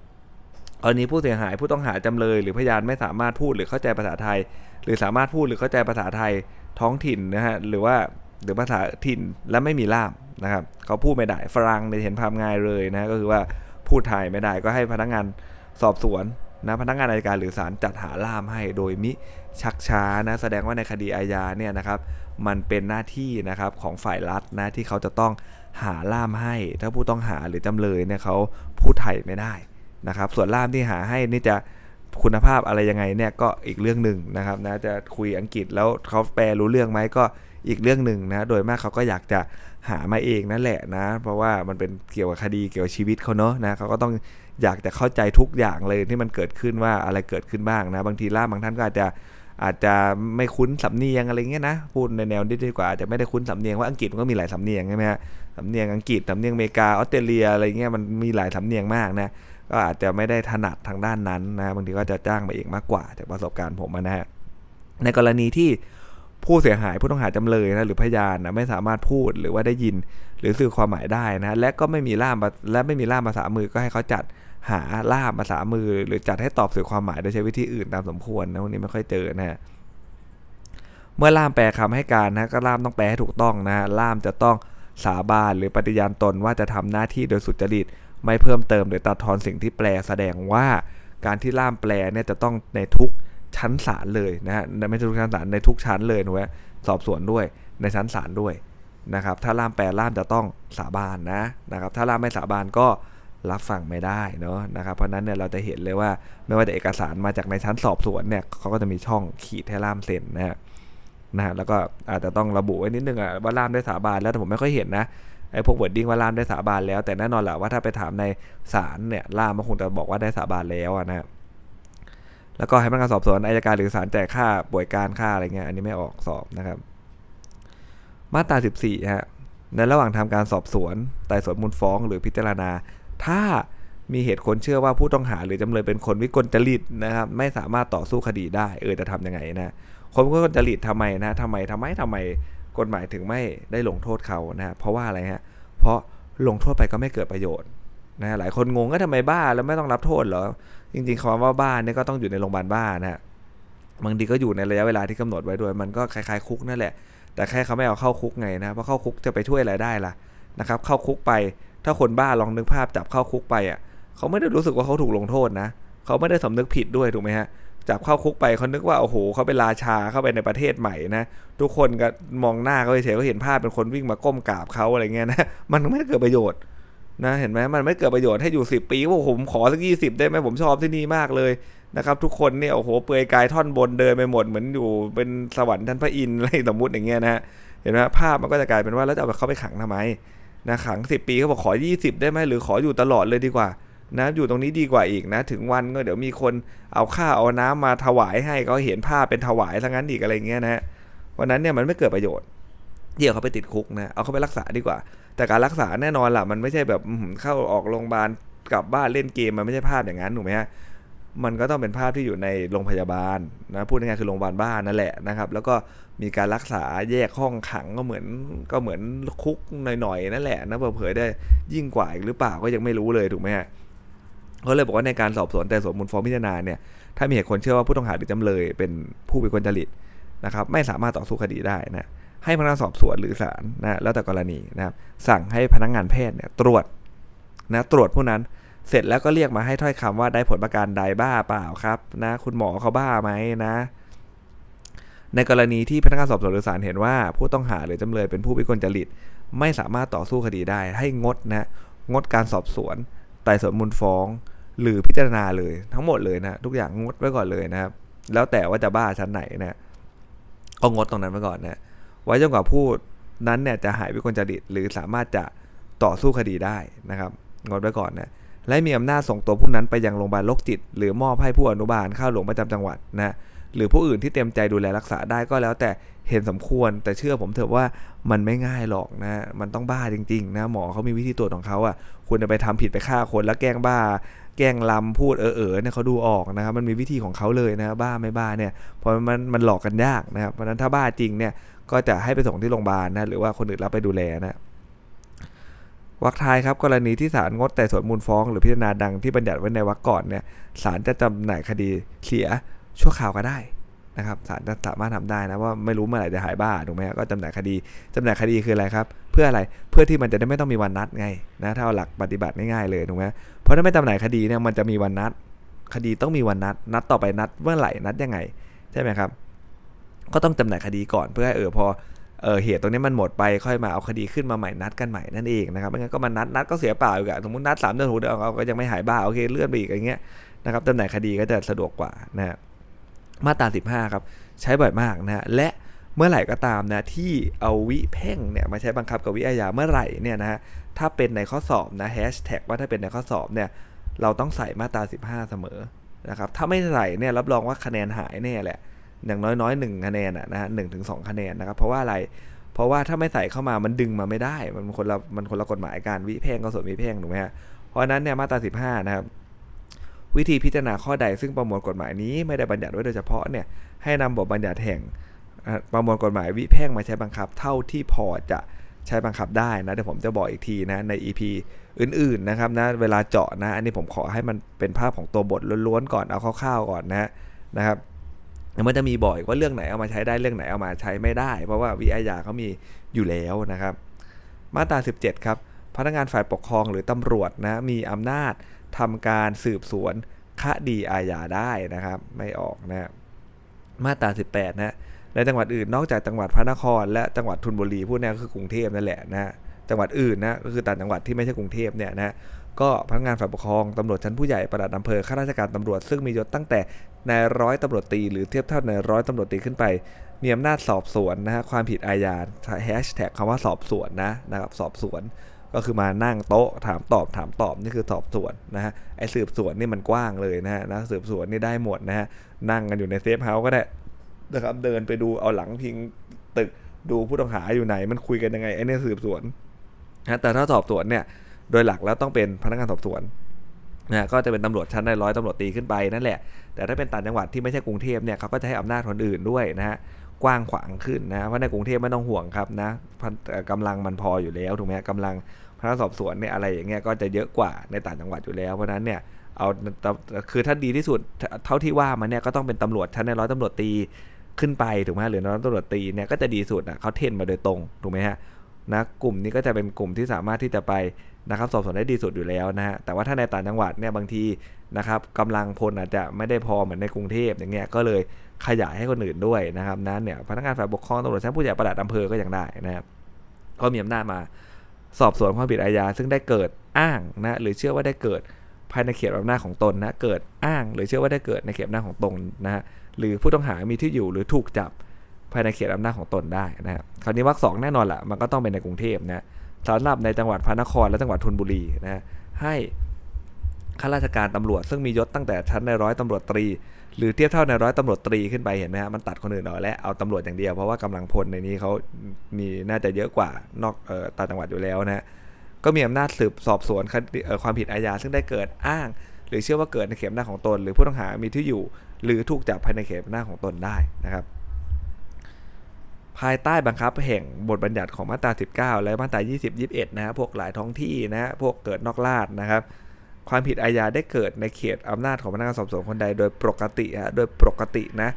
กรณีผู้เสียหายผู้ต้องหาจำเลย หรือพยานไม่สามารถพูดหรือเข้าใจภาษาไทย หรือสามารถพูดหรือเข้าใจภาษาไทยท้องถิ่นนะฮะหรือว่า หรือภาษาถิ่นและไม่มีล่ามนะครับเขาพูดไม่ได้ฝรั่งในเห็นภาพง่ายเลยนะก็คือว่าพูดไทยไม่ได้ก็ให้พนักงานสอบสวนนะพนักงานอายการหรือศาลจัดหาล่ามให้โดยมิชักช้านะแสดงว่าในคดีอาญาเนี่ยนะครับมันเป็นหน้าที่นะครับของฝ่ายรัฐนะที่เขาจะต้องหาล่ามให้ ถ้าผู้ต้องหาหรือจำเลยเนี่ยเขาพูดไทยไม่ได้นะครับ ส่วนล่ามที่หาให้นี่จะคุณภาพอะไรยังไงเนี่ยก็อีกเรื่องหนึ่งนะครับนะจะคุยอังกฤษแล้วเขาแปลรู้เรื่องไหมก็ อีกเรื่องหนึ่งนะโดยมากเขาก็อยากจะหามาเองนั่นแหละนะ เพราะว่ามันเป็นเกี่ยวกับคดีเกี่ยวกับชีวิตเขาเนาะนะเขาก็ต้องอยากจะเข้าใจทุกอย่างเลยที่มันเกิดขึ้นว่าอะไรเกิดขึ้นบ้างนะ บางทีล่าบางท่านก็อาจจะอาจจะไม่คุ้นสำเนียงอะไรเงี้ยนะพูดในแนวนี้ดีกว่าอาจจะไม่ได้คุ้นสำเนียงว่าอังกฤษมันก็มีหลายสำเนียงใช่ไหมฮะสำเนียงอังกฤษสำเนียงอเมริกาออสเตรเลียอะไรเงี้ยมันมีหลายสำเนียงมากนะก็อาจจะไม่ได้ถนัดทางด้านนั้นนะบางทีก็จะจ้างมาเองมากกว่าจากประสบการณ์ผมนะฮะในกรณีที่ ผู้เสียหายผู้ต้องหาจำเลยนะหรือพยานนะไม่สามารถพูดหรือว่าได้ยิน หรือสื่อความหมายได้นะและก็ไม่มีล่ามและไม่มีล่ามภาษามือก็ให้เขาจัดหาล่ามภาษามือ หรือจัดให้ตอบสื่อความหมายโดยใช้วิธีอื่นตามสมควรนะพวกนี้ไม่ค่อยเจอนะฮะเมื่อล่ามแปลคำให้การนะก็ล่ามต้องแปลให้ถูกต้องนะล่ามจะต้องสาบานหรือปฏิญาณตนว่าจะทำหน้าที่โดยสุจริตไม่เพิ่มเติมหรือตัดทอนสิ่งที่แปลแสดงว่าการที่ล่ามแปลเนี่ยจะต้องในทุก ชั้นศาลเลยนะฮะไม่ใช่ทุกชั้นศาลในทุกชั้นเลยนะสอบสวนด้วยในชั้นศาลด้วยนะครับ ถ้าล่ามแปลล่ามจะต้องสาบานนะนะครับ ถ้าล่ามไม่สาบานก็รับฟังไม่ได้เนาะนะครับ เพราะนั้นเนี่ยเราจะเห็นเลยว่าไม่ว่าจะเอกสารมาจากในชั้นสอบสวนเนี่ยเขาก็จะมีช่องขีดให้ล่ามเซ็นนะฮะนะแล้วก็อาจจะต้องระบุไว้นิดนึงอะว่าล่ามได้สาบานแล้วแต่ผมไม่ค่อยเห็นนะไอ้พวก wording ว่าล่ามได้สาบานแล้ว แต่แน่นอนแหละว่าถ้าไปถามในศาลเนี่ยล่ามมันคงจะบอกว่าได้สาบานแล้วนะ แล้วก็ให้พนักงานสอบสวนอัยการหรือศาลจ่ายค่าป่วยการค่าอะไรเงี้ยอันนี้ไม่ออกสอบนะครับ มาตรา 14ฮะในระหว่างทำการสอบสวนไต่สวนมูลฟ้องหรือพิจารณา ถ้ามีเหตุคนเชื่อว่าผู้ต้องหาหรือจำเลยเป็นคนวิกลจริตนะครับ ไม่สามารถต่อสู้คดีได้ เออจะทำยังไงนะคนวิกลจริตทำไมนะทำไมทำไมทำไมกฎหมายถึงไม่ได้ลงโทษเขานะเพราะว่าอะไรฮะเพราะลงโทษไปก็ไม่เกิดประโยชน์นะหลายคนงงก็ทำไมบ้าแล้วไม่ต้องรับโทษเหรอ จริงๆคำว่าบ้าเนี่ยก็ต้องอยู่ในโรงพยาบาลบ้านนะบางทีก็อยู่ในระยะเวลาที่กำหนดไว้ด้วย มันก็คล้ายๆคุกนั่นแหละ แต่แค่เขาไม่เอาเข้าคุกไงนะเพราะเข้าคุกจะไปช่วยอะไรได้ล่ะนะครับ เข้าคุกไปถ้าคนบ้าลองนึกภาพจับเข้าคุกไปอะเขาไม่ได้รู้สึกว่าเขาถูกลงโทษนะเขาไม่ได้สำนึกผิดด้วยถูกไหมฮะจับเข้าคุกไปเขานึกว่าโอ้โหเขาเป็นราชาเข้าไปในประเทศใหม่นะทุกคนก็มองหน้าเขาเฉยเขาเห็นภาพเป็นคนวิ่งมาก้มกราบเขาอะไรเงี้ยนะมันไม่ได้เกิดประโยชน์ นะเห็นไหมมันไม่เกิดประโยชน์ให้อยู่ 10 ปีว่าผมขอสักยี่สิบได้ไหมผมชอบที่นี่มากเลยนะครับ ทุกคนเนี่ยโอ้โหเปลือยกายท่อนบนเดินไปหมดเหมือนอยู่เป็นสวรรค์ท่านพระอินทร์อะไรสมมติอย่างเงี้ยนะเห็นไหมภาพมันก็จะกลายเป็นว่าแล้วจะเอาเขาไปขังทำไมนะขัง 10 ปีเขาบอกขอ 20 ได้ไหมหรือขออยู่ตลอดเลยดีกว่านะอยู่ตรงนี้ดีกว่าอีกนะ ถึงวันก็เดี๋ยวมีคนเอาข้าวเอาน้ำมาถวายให้เขาเห็นภาพเป็นถวายทั้งนั้นอีกอะไรเงี้ยนะวันนั้นเนี่ยมันไม่เกิดประโยชน์เดี๋ยวเขาไปติดคุกนะเอาเขาไปรักษาดีกว่า แต่การรักษาแน่นอนล่ะ มันไม่ใช่แบบเข้าออกโรงพยาบาลกลับบ้านเล่นเกมมันไม่ใช่ภาพอย่างนั้นถูกไหมฮะมันก็ต้องเป็นภาพที่อยู่ในโรงพยาบาลนะพูดง่ายๆคือโรงพยาบาลบ้านนั่นแหละนะครับ แล้วก็มีการรักษาแยกห้องขังก็เหมือนก็เหมือนคุกหน่อยๆนั่นแหละนะเผยได้ยิ่งกว่าอีกหรือเปล่าก็ยังไม่รู้เลยถูกไหมฮะเขาเลยบอกว่าในการสอบสวนแต่สวนมูลฟ้องพิจารณาเนี่ยถ้ามีเหตุคนเชื่อว่าผู้ต้องหาหรือจำเลยเป็นผู้เป็นคนจริตนะครับ ไม่สามารถต่อสู้คดีได้นะ ให้พนักงานสอบสวนหรือศาลนะแล้วแต่กรณีนะครับสั่งให้พนักงานแพทย์เนี่ยตรวจนะตรวจผู้นั้นเสร็จแล้วก็เรียกมาให้ถ้อยคำว่าได้ผลประการใดบ้าเปล่าครับนะคุณหมอเขาบ้าไหมนะ ในกรณีที่พนักงานสอบสวนหรือศาลเห็นว่า ผู้ต้องหาหรือจำเลยเป็นผู้วิกลจริต ไม่สามารถต่อสู้คดีได้ ให้งดนะงดการสอบสวนไต่สวนมูลฟ้อง หรือพิจารณาเลยทั้งหมดเลยนะทุกอย่างงดไว้ก่อนเลยนะครับ แล้วแต่ว่าจะบ้าชั้นไหนนะก็งดตรงนั้นไว้ก่อนนะ ไว้จนกว่าผู้นั้นเนี่ยจะหายวิกลจริตหรือสามารถจะต่อสู้คดีได้นะครับงดไว้ก่อนนะและมีอำนาจส่งตัวผู้นั้นไปยังโรงพยาบาลโรคจิต หรือมอบให้ผู้อนุบาลข้าหลวงประจำจังหวัดนะหรือผู้อื่นที่เต็มใจดูแลรักษาได้ก็แล้วแต่เห็นสมควร แต่เชื่อผมเถอะว่ามันไม่ง่ายหรอกนะมันต้องบ้าจริงๆนะหมอเขามีวิธีตรวจของเขาอะคุณจะไปทำผิดไปฆ่าคนแล้วแกล้งบ้า แกล้งลำพูดเออเออเนี่ยเขาดูออกนะครับมันมีวิธีของเขาเลยนะบ้าไม่บ้าเนี่ยเพราะมันมันหลอกกันยากนะครับเพราะนั้นถ้าบ้าจริงเนี่ย ก็จะให้ไปส่งที่โรงพยาบาลนะหรือว่าคนอื่นรับไปดูแลนะวรรคท้ายครับกรณีที่ศาลงดแต่สวนมูลฟ้อง หรือพิจารณาดังที่บัญญัติไว้ในวรรคก่อนเนี่ยศาลจะจำหน่ายคดีเสียชั่วคราวก็ได้นะครับศาลจะสามารถทำได้นะว่าไม่รู้เมื่อไหร่จะหายบ้าถูกไหมก็จำหน่ายคดีจำหน่ายคดีคืออะไรครับ เพื่ออะไรเพื่อที่มันจะได้ไม่ต้องมีวันนัดไงนะถ้าเอาหลักปฏิบัติง่ายๆเลยถูกไหมเพราะถ้าไม่จำหน่ายคดีเนี่ยมันจะมีวันนัด คดีต้องมีวันนัด นัดต่อไปนัดเมื่อไหร่นัดยังไงใช่ไหมครับ ก็ต้องจำหน่ายคดีก่อนเพื่อให้เออพอเออเหตุตรงนี้มันหมดไปค่อยมาเอาคดีขึ้นมาใหม่นัดกันใหม่นั่นเองนะครับไม่งั้นก็มานัดนัดก็เสียเปล่าอีกอะสมมตินัดสามเดือนหกเดือนเขาก็ยังไม่หายบ้าโอเคเลื่อนไปอีกอย่างเงี้ยนะครับจำหน่ายคดีก็จะสะดวกกว่านะฮะมาตราสิบห้าครับใช้บ่อยมากนะและเมื่อไหร่ก็ตามนะที่เอาวิเพ่งเนี่ยมาใช้บังคับกับวิอาญาเมื่อไหร่เนี่ยนะฮะถ้าเป็นในข้อสอบนะแฮชแท็กว่าถ้าเป็นในข้อสอบเนี่ยเราต้องใส่มาตรา15 เสมอนะครับถ้าไม่ใส่เนี่ยรับรองว่าคะแนนหายแน่แหละ อย่างน้อยๆหนึ่งคะแนนนะฮะหนึ่งถึงสองคะแนนนะครับ เพราะว่าอะไร เพราะว่าถ้าไม่ใส่เข้ามามันดึงมาไม่ได้ มันคนละมันคนละกฎหมายการวิเพ่งก็ส่วนวิเพ่งถูกไหมฮะเพราะนั้นเนี่ยมาตรา15 นะครับ วิธีพิจารณาข้อใดซึ่งประมวลกฎหมายนี้ไม่ได้บัญญัติไว้โดยเฉพาะเนี่ยให้นำบทบัญญัติแห่งประมวลกฎหมายวิเพ่งมาใช้บังคับ เท่าที่พอจะใช้บังคับได้นะเดี๋ยวผมจะบอกอีกทีนะใน EP อื่นๆนะครับนะเวลาเจาะนะ อันนี้ผมขอให้มันเป็นภาพของตัวบทล้วนๆก่อนเอาคร่าวๆก่อนนะนะครับ มันจะมีบ่อยว่าเรื่องไหนเอามาใช้ได้เรื่องไหนเอามาใช้ไม่ได้ เพราะว่าวิอาญาเขามีอยู่แล้วนะครับ มาตรา 17 ครับ พนักงานฝ่ายปกครองหรือตำรวจนะมีอำนาจทำการสืบสวนคดีอาญาได้นะครับ ไม่ออกนะมาตรา 18 นะในจังหวัดอื่นนอกจากจังหวัดพระนคร และจังหวัดทุนบุรีพูดนี่ก็คือกรุงเทพนั่นแหละนะจังหวัดอื่นนะก็คือต่างจังหวัดที่ไม่ใช่กรุงเทพเนี่ยนะ ก็พนักงานฝ่ายปกครองตำรวจชั้นผู้ใหญ่ประดับอำเภอข้าราชการตำรวจซึ่งมียศตั้งแต่นายร้อยตำรวจตีหรือเทียบเท่านายร้อยตำรวจตีขึ้นไปมีอำนาจสอบสวนนะฮะความผิดอาญาแฮชแท็กคำว่าสอบสวนนะนะครับสอบสวนก็คือมานั่งโต๊ะถามตอบถามตอบนี่คือสอบสวนนะฮะไอ้สืบสวนนี่มันกว้างเลยนะฮะนะสืบสวนนี่ได้หมดนะฮะนั่งกันอยู่ใน safe house ก็ได้นะครับเดินไปดูเอาหลังพิงตึกดูผู้ต้องหาอยู่ไหนมันคุยกันยังไงไอ้นี่สืบสวนนะแต่ถ้าสอบสวนเนี่ย โดยหลักแล้วต้องเป็นพนักงานสอบสวนนะก็จะเป็นตำรวจชั้นในร้อยตำรวจตีขึ้นไปนั่นแหละ แต่ถ้าเป็นต่างจังหวัดที่ไม่ใช่กรุงเทพเนี่ยเขาก็จะให้อำนาจคนอื่นด้วยนะฮะกว้างขวางขึ้นนะเพราะในกรุงเทพไม่ต้องห่วงครับนะกำลังมันพออยู่แล้วถูกไหมกำลังพนักสอบสวนเนี่ยอะไรอย่างเงี้ยก็จะเยอะกว่าในต่างจังหวัดอยู่แล้ว เพราะนั้นเนี่ยเอาคือถ้าดีที่สุดเท่าที่ว่ามาเนี่ยก็ต้องเป็นตำรวจชั้นในร้อยตำรวจตีขึ้นไปถูกไหมหรือน้อยตำรวจตีเนี่ยก็จะดีสุดอะเขาเทรนมาโดยตรงถูกไหมฮะนะกลุ่มนี้ก็จะเป็นกลุ่มที่สามารถที่จะไป นะครับสอบสวนได้ดีสุดอยู่แล้วนะฮะแต่ว่าถ้าในต่างจังหวัดเนี่ยบางทีนะครับกำลังพลอาจจะไม่ได้พอเหมือนในกรุงเทพอย่างเงี้ยก็เลยขยายให้คนอื่นด้วยนะครับนั้นเนี่ยพนักงานฝ่ายปกครองตำรวจชั้นผู้ใหญ่ประหลัดอำเภอก็ยังได้นะครับก็มีอำนาจมาสอบสวนความผิดอาญาซึ่งได้เกิดอ้างนะหรือเชื่อว่าได้เกิดภายในเขตอำนาจของตนนะเกิดอ้าง หรือเชื่อว่าได้เกิดในเขตอำนาจของตนนะฮะหรือผู้ต้องหามีที่อยู่หรือถูกจับภายในเขตอำนาจของตนได้นะครับคราวนี้วรรคสองแน่นอนแหละมันก็ต้องเป็นในกรุงเทพนะ สำหรับในจังหวัดพระนครและจังหวัดธนบุรีนะให้ข้าราชการตำรวจซึ่งมียศตั้งแต่ชั้นในร้อยตำรวจตรี หรือเทียบเท่าในร้อยตำรวจตรีขึ้นไปเห็นไหมฮะมันตัดคนอื่นออกและเอาตำรวจอย่างเดียวเพราะว่ากำลังพลในนี้เขามีน่าจะเยอะกว่านอกเอ่อต่างจังหวัดอยู่แล้วนะก็มีอำนาจสืบสอบสวนความผิดอาญาซึ่งได้เกิดอ้าง หรือเชื่อว่าเกิดในเขตหน้าของตน หรือผู้ต้องหามีที่อยู่ หรือถูกจับภายในเขตหน้าของตนได้นะครับ ภายใต้บังคับแห่งบทบัญญัติของมาตรา 19 และมาตรา 20 21 นะฮะพวกหลายท้องที่นะฮะพวกเกิดนอกราชนะครับ ความผิดอาญาได้เกิดในเขตอำนาจของพนักงานสอบสวนคนใดโดยปกติฮะโดยปกตินะ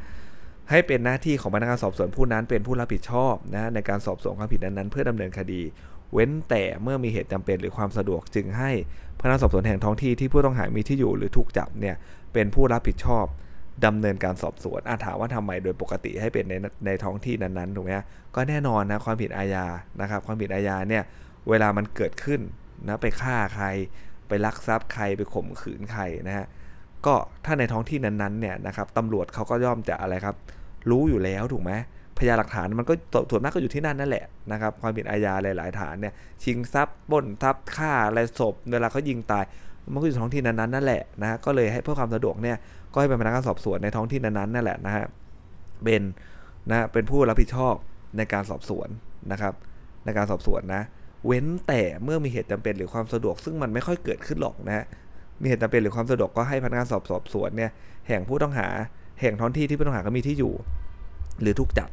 ให้เป็นหน้าที่ของพนักงานสอบสวนผู้นั้นเป็นผู้รับผิดชอบนะในการสอบสวนความผิดนั้นๆเพื่อดำเนินคดี เว้นแต่เมื่อมีเหตุจำเป็นหรือความสะดวกจึงให้พนักงานสอบสวนแห่งท้องที่ที่ผู้ต้องหามีที่อยู่หรือถูกจับเนี่ยเป็นผู้รับผิดชอบ ดำเนินการสอบสวนอาถามว่าทำไมโดยปกติให้เป็นในในท้องที่นั้นๆถูกไหมก็แน่นอนนะความผิดอาญานะครับ ความผิดอาญาเนี่ยเวลามันเกิดขึ้นนะไปฆ่าใคร ไปลักทรัพย์ใครไปข่มขืนใครนะฮะก็ถ้าในท้องที่นั้นๆเนี่ยนะครับตำรวจเขาก็ย่อมจะอะไรครับ รู้อยู่แล้วถูกไหมพยานหลักฐานมันก็ส่วนมากก็อยู่ที่นั่นนั่นแหละนะครับความผิดอาญาหลาย ๆ ฐานเนี่ยชิงทรัพย์ปล้นทรัพย์ฆ่าอะไรศพเวลาเขายิงตายมันก็อยู่ท้องที่นั้นๆนั่นแหละนะก็เลยให้เพื่อความสะดวกเนี่ย ก็ให้เป็นพนักงานสอบสวนในท้องที่นั้นๆนั่นแหละนะฮะเป็นนะเป็นผู้รับผิดชอบในการสอบสวนนะครับ ในการสอบสวนนะ เว้นแต่เมื่อมีเหตุจำเป็นหรือความสะดวก ซึ่งมันไม่ค่อยเกิดขึ้นหรอกนะมีเหตุจำเป็นหรือความสะดวกก็ให้พนักงานสอบสอบสวนเนี่ยแห่งผู้ต้องหาแห่งท้องที่ที่ผู้ต้องหาก็มีที่อยู่ หรือทุกจับ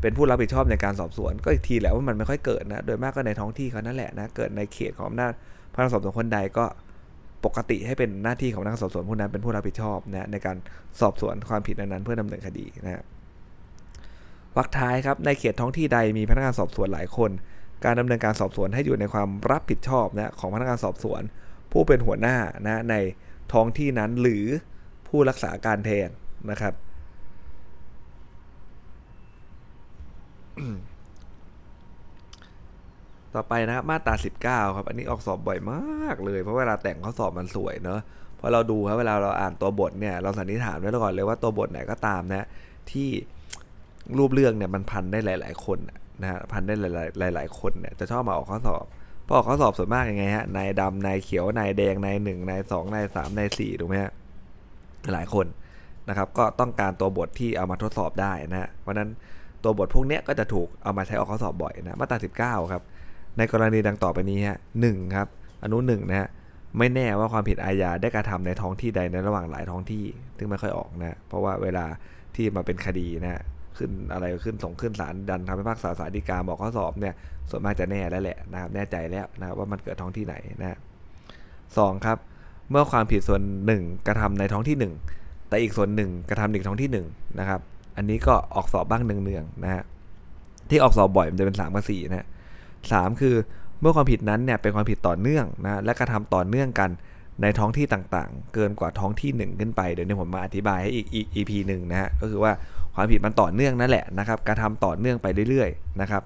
เป็นผู้รับผิดชอบในการสอบสวน ก็อีกทีแหละว่ามันไม่ค่อยเกิดนะโดยมากก็ในท้องที่เขานั่นแหละนะเกิดในเขตของอำนาจพนักงานสอบสวนคนใดก็ ปกติให้เป็นหน้าที่ของนักสอบสวนผู้นั้นเป็นผู้รับผิดชอบนะในการสอบสวนความผิดนั้นเพื่อดำเนินคดีนะวรรคท้ายครับในเขตท้องที่ใดมีพนักงานสอบสวนหลายคน การดำเนินการสอบสวนให้อยู่ในความรับผิดชอบนะของพนักงานสอบสวน ผู้เป็นหัวหน้านะในท้องที่นั้นหรือผู้รักษาการแทนนะครับ ต่อไปนะครับมาตรา19 ครับ อันนี้ออกสอบบ่อยมากเลย เพราะเวลาแต่งข้อสอบมันสวยเนาะพอเราดูครับเวลาเราอ่านตัวบทเนี่ยเราสันนิษฐานไว้ก่อนเลยว่าตัวบทไหนก็ตามนะที่รูปเรื่องเนี่ยมันพันได้หลาย ๆ คนนะฮะพันได้หลายๆหลาย ๆ คนเนี่ยจะชอบมาออกข้อสอบพอออกข้อสอบส่วนมากยังไงฮะนายดำนายเขียวนายแดงนายหนึ่งนายสองนายสามนายสี่ถูกไหมฮะหลายคนนะครับ ก็ต้องการตัวบทที่เอามาทดสอบได้นะเพราะนั้นตัวบทพวกเนี้ยก็จะถูกเอามาใช้ออกข้อสอบบ่อยนะมาตรา19 ครับ ในกรณีดังต่อไปนี้ฮะหนึ่งครับ อนุหนึ่งนะฮะไม่แน่ว่าความผิดอาญาได้กระทำในท้องที่ใดในระหว่างหลายท้องที่ ซึ่งไม่ค่อยออกนะเพราะว่าเวลาที่มาเป็นคดีนะขึ้นอะไรขึ้นส่งขึ้นศาลดันทำให้ภาคษาสารดีกาบอกข้อสอบเนี่ยส่วนมากจะแน่แล้วแหละนะครับแน่ใจแล้วนะว่ามันเกิดท้องที่ไหนนะสองครับ เมื่อความผิดส่วนหนึ่งกระทำในท้องที่หนึ่งแต่อีกส่วนหนึ่งกระทำอีกท้องที่หนึ่งนะครับ อันนี้ก็ออกสอบบ้างเนืองๆนะฮะที่ออกสอบบ่อยมันจะเป็น3กับ4นะ สามคือเมื่อความผิดนั้นเนี่ยเป็นความผิดต่อเนื่องนะและกระทำต่อเนื่องกันในท้องที่ต่างๆ เกินกว่าท้องที่ 1 ขึ้นไป เดี๋ยวนี้ผมมาอธิบายให้อีกอีก EP หนึ่งนะฮะก็คือว่าความผิดมันต่อเนื่องนั่นแหละนะครับกระทำต่อเนื่องไปเรื่อยๆนะครับ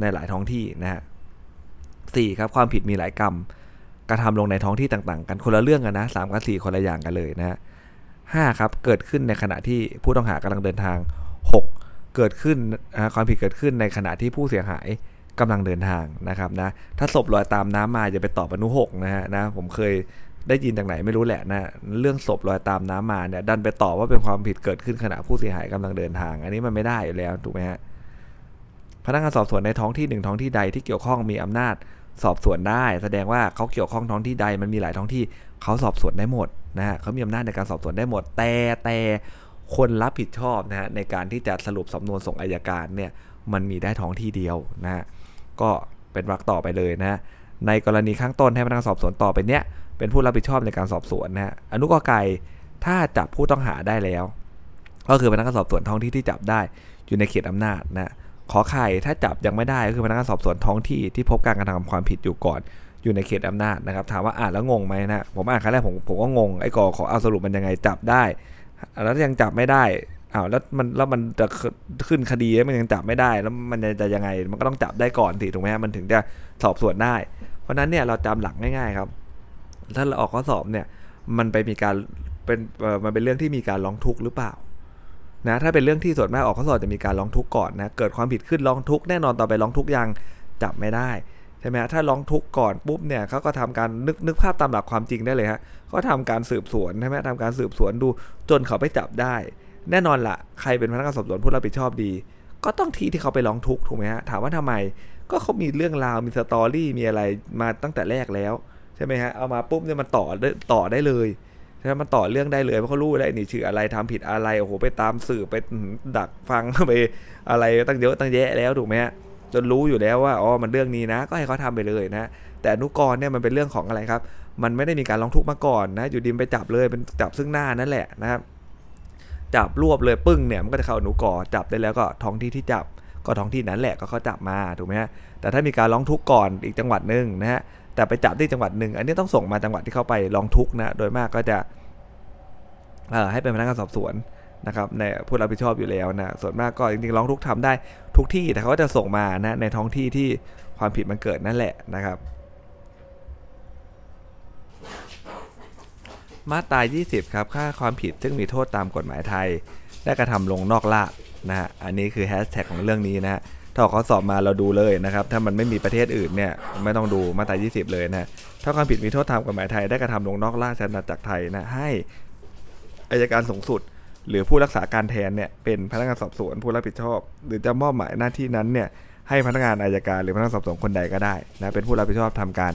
ในหลายท้องที่นะฮะสี่ครับความผิดมีหลายกรรมกระทำลงในท้องที่ต่างๆ กันคนละเรื่องกันนะสามกับสี่คนละอย่างกันเลยนะฮะ5ครับเกิดขึ้นในขณะที่ผู้ต้องหากำลังเดินทาง 6 เกิดขึ้นความผิดเกิดขึ้นในขณะที่ผู้เสียหาย กำลังเดินทางนะครับนะถ้าศพลอยตามน้ำมาอย่าไปตอบอนุหกนะฮะนะผมเคยได้ยินจากไหนไม่รู้แหละนะเรื่องศพลอยตามน้ำมาเนี่ยดันไปตอบว่าเป็นความผิดเกิดขึ้นขณะผู้เสียหายกำลังเดินทาง อันนี้มันไม่ได้อยู่แล้วถูกไหมฮะพนักงานสอบสวนในท้องที่หนึ่งท้องที่ใดที่เกี่ยวข้องมีอำนาจสอบสวนได้ แสดงว่าเขาเกี่ยวข้องท้องที่ใดมันมีหลายท้องที่เขาสอบสวนได้หมดนะฮะเขามีอำนาจในการสอบสวนได้หมด แต่แต่คนรับผิดชอบนะฮะในการที่จะสรุปสำนวนส่งอายการเนี่ยมันมีได้ท้องที่เดียวนะฮะ ก็เป็นวรรคต่อไปเลยนะฮะในกรณีข้างต้นให้พนักงานสอบสวนต่อไปเนี้ยเป็นผู้รับผิดชอบในการสอบสวนนะฮะอนุกอไก่ถ้าจับผู้ต้องหาได้แล้ว ก็คือพนักงานสอบสวนท้องที่ที่จับได้อยู่ในเขตอำนาจนะขอไข่ถ้าจับยังไม่ได้ก็คือพนักงานสอบสวนท้องที่ที่พบการกระทำความผิดอยู่ก่อน อยู่ในเขตอำนาจนะครับ ถามว่าอ่านแล้วงงไหมนะผมอ่านครั้งแรกผมผมก็งงไอ้กอขอเอาสรุปมันยังไงจับได้ แล้วยังจับไม่ได้ อ้าวแล้วมันแล้วมันจะขึ้นคดีแล้วมันยังจับไม่ได้ แล้วมันจะยังไงมันก็ต้องจับได้ก่อนสิถูกไหมมันถึงจะสอบสวนได้ เพราะนั้นเนี่ยเราจำหลักง่าย ๆ ครับ ถ้าเราออกข้อสอบเนี่ย มันไปมีการเป็นมันเป็นเรื่องที่มีการร้องทุกข์หรือเปล่านะถ้าเป็นเรื่องที่ส่วนมากออกข้อสอบจะมีการร้องทุกข์ก่อนนะเกิดความผิดขึ้นร้องทุกข์แน่นอนต่อไปร้องทุกข์ยังจับไม่ได้ใช่ไหมถ้าร้องทุกข์ก่อนปุ๊บเนี่ยเขาก็ทำการนึกนึกภาพตามหลักความจริงได้เลยฮะก็ทำการสืบสวนใช่ไหมทำการสืบสวนดูจนเขาไปจับได้ แน่นอนละใครเป็นพนักงานสอบสวนผู้รับผิดชอบดี ก็ต้องทีที่เขาไปร้องทุกข์ถูกไหมฮะถามว่าทำไมก็เขามีเรื่องราวมีสตอรี่มีอะไรมาตั้งแต่แรกแล้วใช่ไหมฮะเอามาปุ๊บเนี่ยมันต่อต่อได้เลยใช่ไหมมันต่อเรื่องได้เลยเพราะเขารู้ได้นี่ชื่ออะไรทำผิดอะไรโอ้โหไปตามสื่อไปดักฟังไปอะไรตั้งเยอะตั้งแยะแล้วถูกไหมฮะจนรู้อยู่แล้วว่าอ๋อมันเรื่องนี้นะ ก็ให้เขาทาไปเลยนะ แต่อนุกรเนี่ยมันเป็นเรื่องของอะไรครับ มันไม่ได้มีการร้องทุกข์มาก่อนนะ อยู่ดิมไปจับเลยเป็นจับซึ่งหน้านั่นแหละนะครับ จับรวบเลยปึ้งเนี่ยมันก็จะเข้าอนุกรจับได้แล้วก็ท้องที่ที่จับก็ท้องที่นั้นแหละก็เขาจับมาถูกไหมฮะแต่ถ้ามีการร้องทุกข์ก่อนอีกจังหวัดหนึ่งนะฮะแต่ไปจับที่จังหวัดหนึ่งอันนี้ต้องส่งมาจังหวัดที่เข้าไปร้องทุกข์นะโดยมากก็จะให้เป็นพนักงานสอบสวนนะครับในผู้รับผิดชอบอยู่แล้วนะส่วนมากก็จริงๆร้องทุกข์ทำได้ทุกที่แต่เขาก็จะส่งมานะในท้องที่ที่ความผิดมันเกิดนั่นแหละนะครับ มาตรา20 ครับ ค่าความผิดซึ่งมีโทษตามกฎหมายไทย ได้กระทำลงนอกรานะฮะ อันนี้คือแฮชแท็กของเรื่องนี้นะฮะ ถ้าเขาสอบมาเราดูเลยนะครับ ถ้ามันไม่มีประเทศอื่นเนี่ยไม่ต้องดูมาตรา 20 เลยนะถ้าความผิดมีโทษตามกฎหมายไทย ได้กระทำลงนอกราชอาณาจักรไทยนะ ให้อายการสูงสุด หรือผู้รักษาการแทนเนี่ยเป็นพนักงานสอบสวนผู้รับผิดชอบ หรือจะมอบหมายหน้าที่นั้นเนี่ยให้พนักงานอายการหรือพนักงานสอบสวนคนใดก็ได้นะเป็นผู้รับผิดชอบทำการ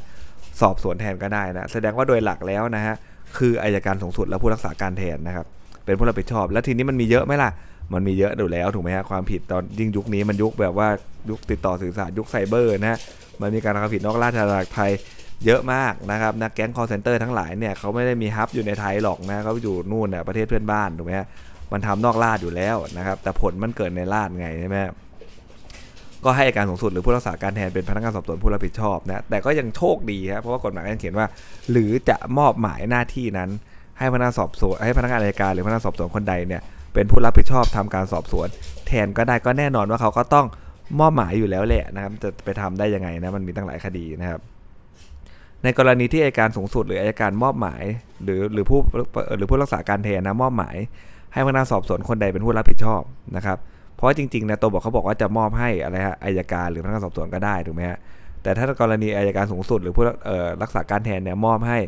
สอบสวนแทนก็ได้นะแสดงว่าโดยหลักแล้วนะฮะ คืออายการสูงสุดและผู้รักษาการแทนนะครับ เป็นผู้รับผิดชอบ แล้วทีนี้มันมีเยอะไหมล่ะ มันมีเยอะอยู่แล้วถูกไหมฮะความผิดตอนยิ่งยุคนี้มันยุคแบบว่ายุคติดต่อสื่อสารยุคไซเบอร์นะมันมีการกระทำผิดนอกราชอาณาจักรไทยเยอะมากนะครับนะแก๊งคอร์เซนเตอร์ทั้งหลายเนี่ยเขาไม่ได้มีฮับอยู่ในไทยหรอกนะเขาอยู่นู่นเนี่ยประเทศเพื่อนบ้านถูกไหมฮะมันทำนอกลาดอยู่แล้วนะครับแต่ผลมันเกิดในลาดไงใช่ไหม ก็ให้การสูงสุดหรือผู้รักษาการแทนเป็นพนักงานสอบสวนผู้รับผิดชอบนะแต่ก็ยังโชคดีครับเพราะว่ากฎหมายเขียนว่า หรือจะมอบหมายหน้าที่นั้น ให้พนักงานสอบสวนให้พนักงานอัยการหรือพนักงานสอบสวนคนใดเนี่ยเป็นผู้รับผิดชอบทำการสอบสวน แทนก็ได้ก็แน่นอนว่าเขาก็ต้องมอบหมายอยู่แล้วแหละนะครับจะไปทำได้ยังไงนะมันมีตั้งหลายคดีนะครับ ในกรณีที่อัยการสูงสุดหรืออัยการมอบหมาย หรือหรือผู้หรือผู้รักษาการแทนนะมอบหมาย ให้พนักงานสอบสวนคนใดเป็นผู้รับผิดชอบนะครับ เพราะจริงๆนะตัวบอกเขาบอกว่าจะมอบให้อะไรฮะอายการหรือพนักงานสอบสวนก็ได้ถูกไหมฮะแต่ถ้ากรณีอายการสูงสุด หรือผู้รักษาการแทนเนี่ยมอบให้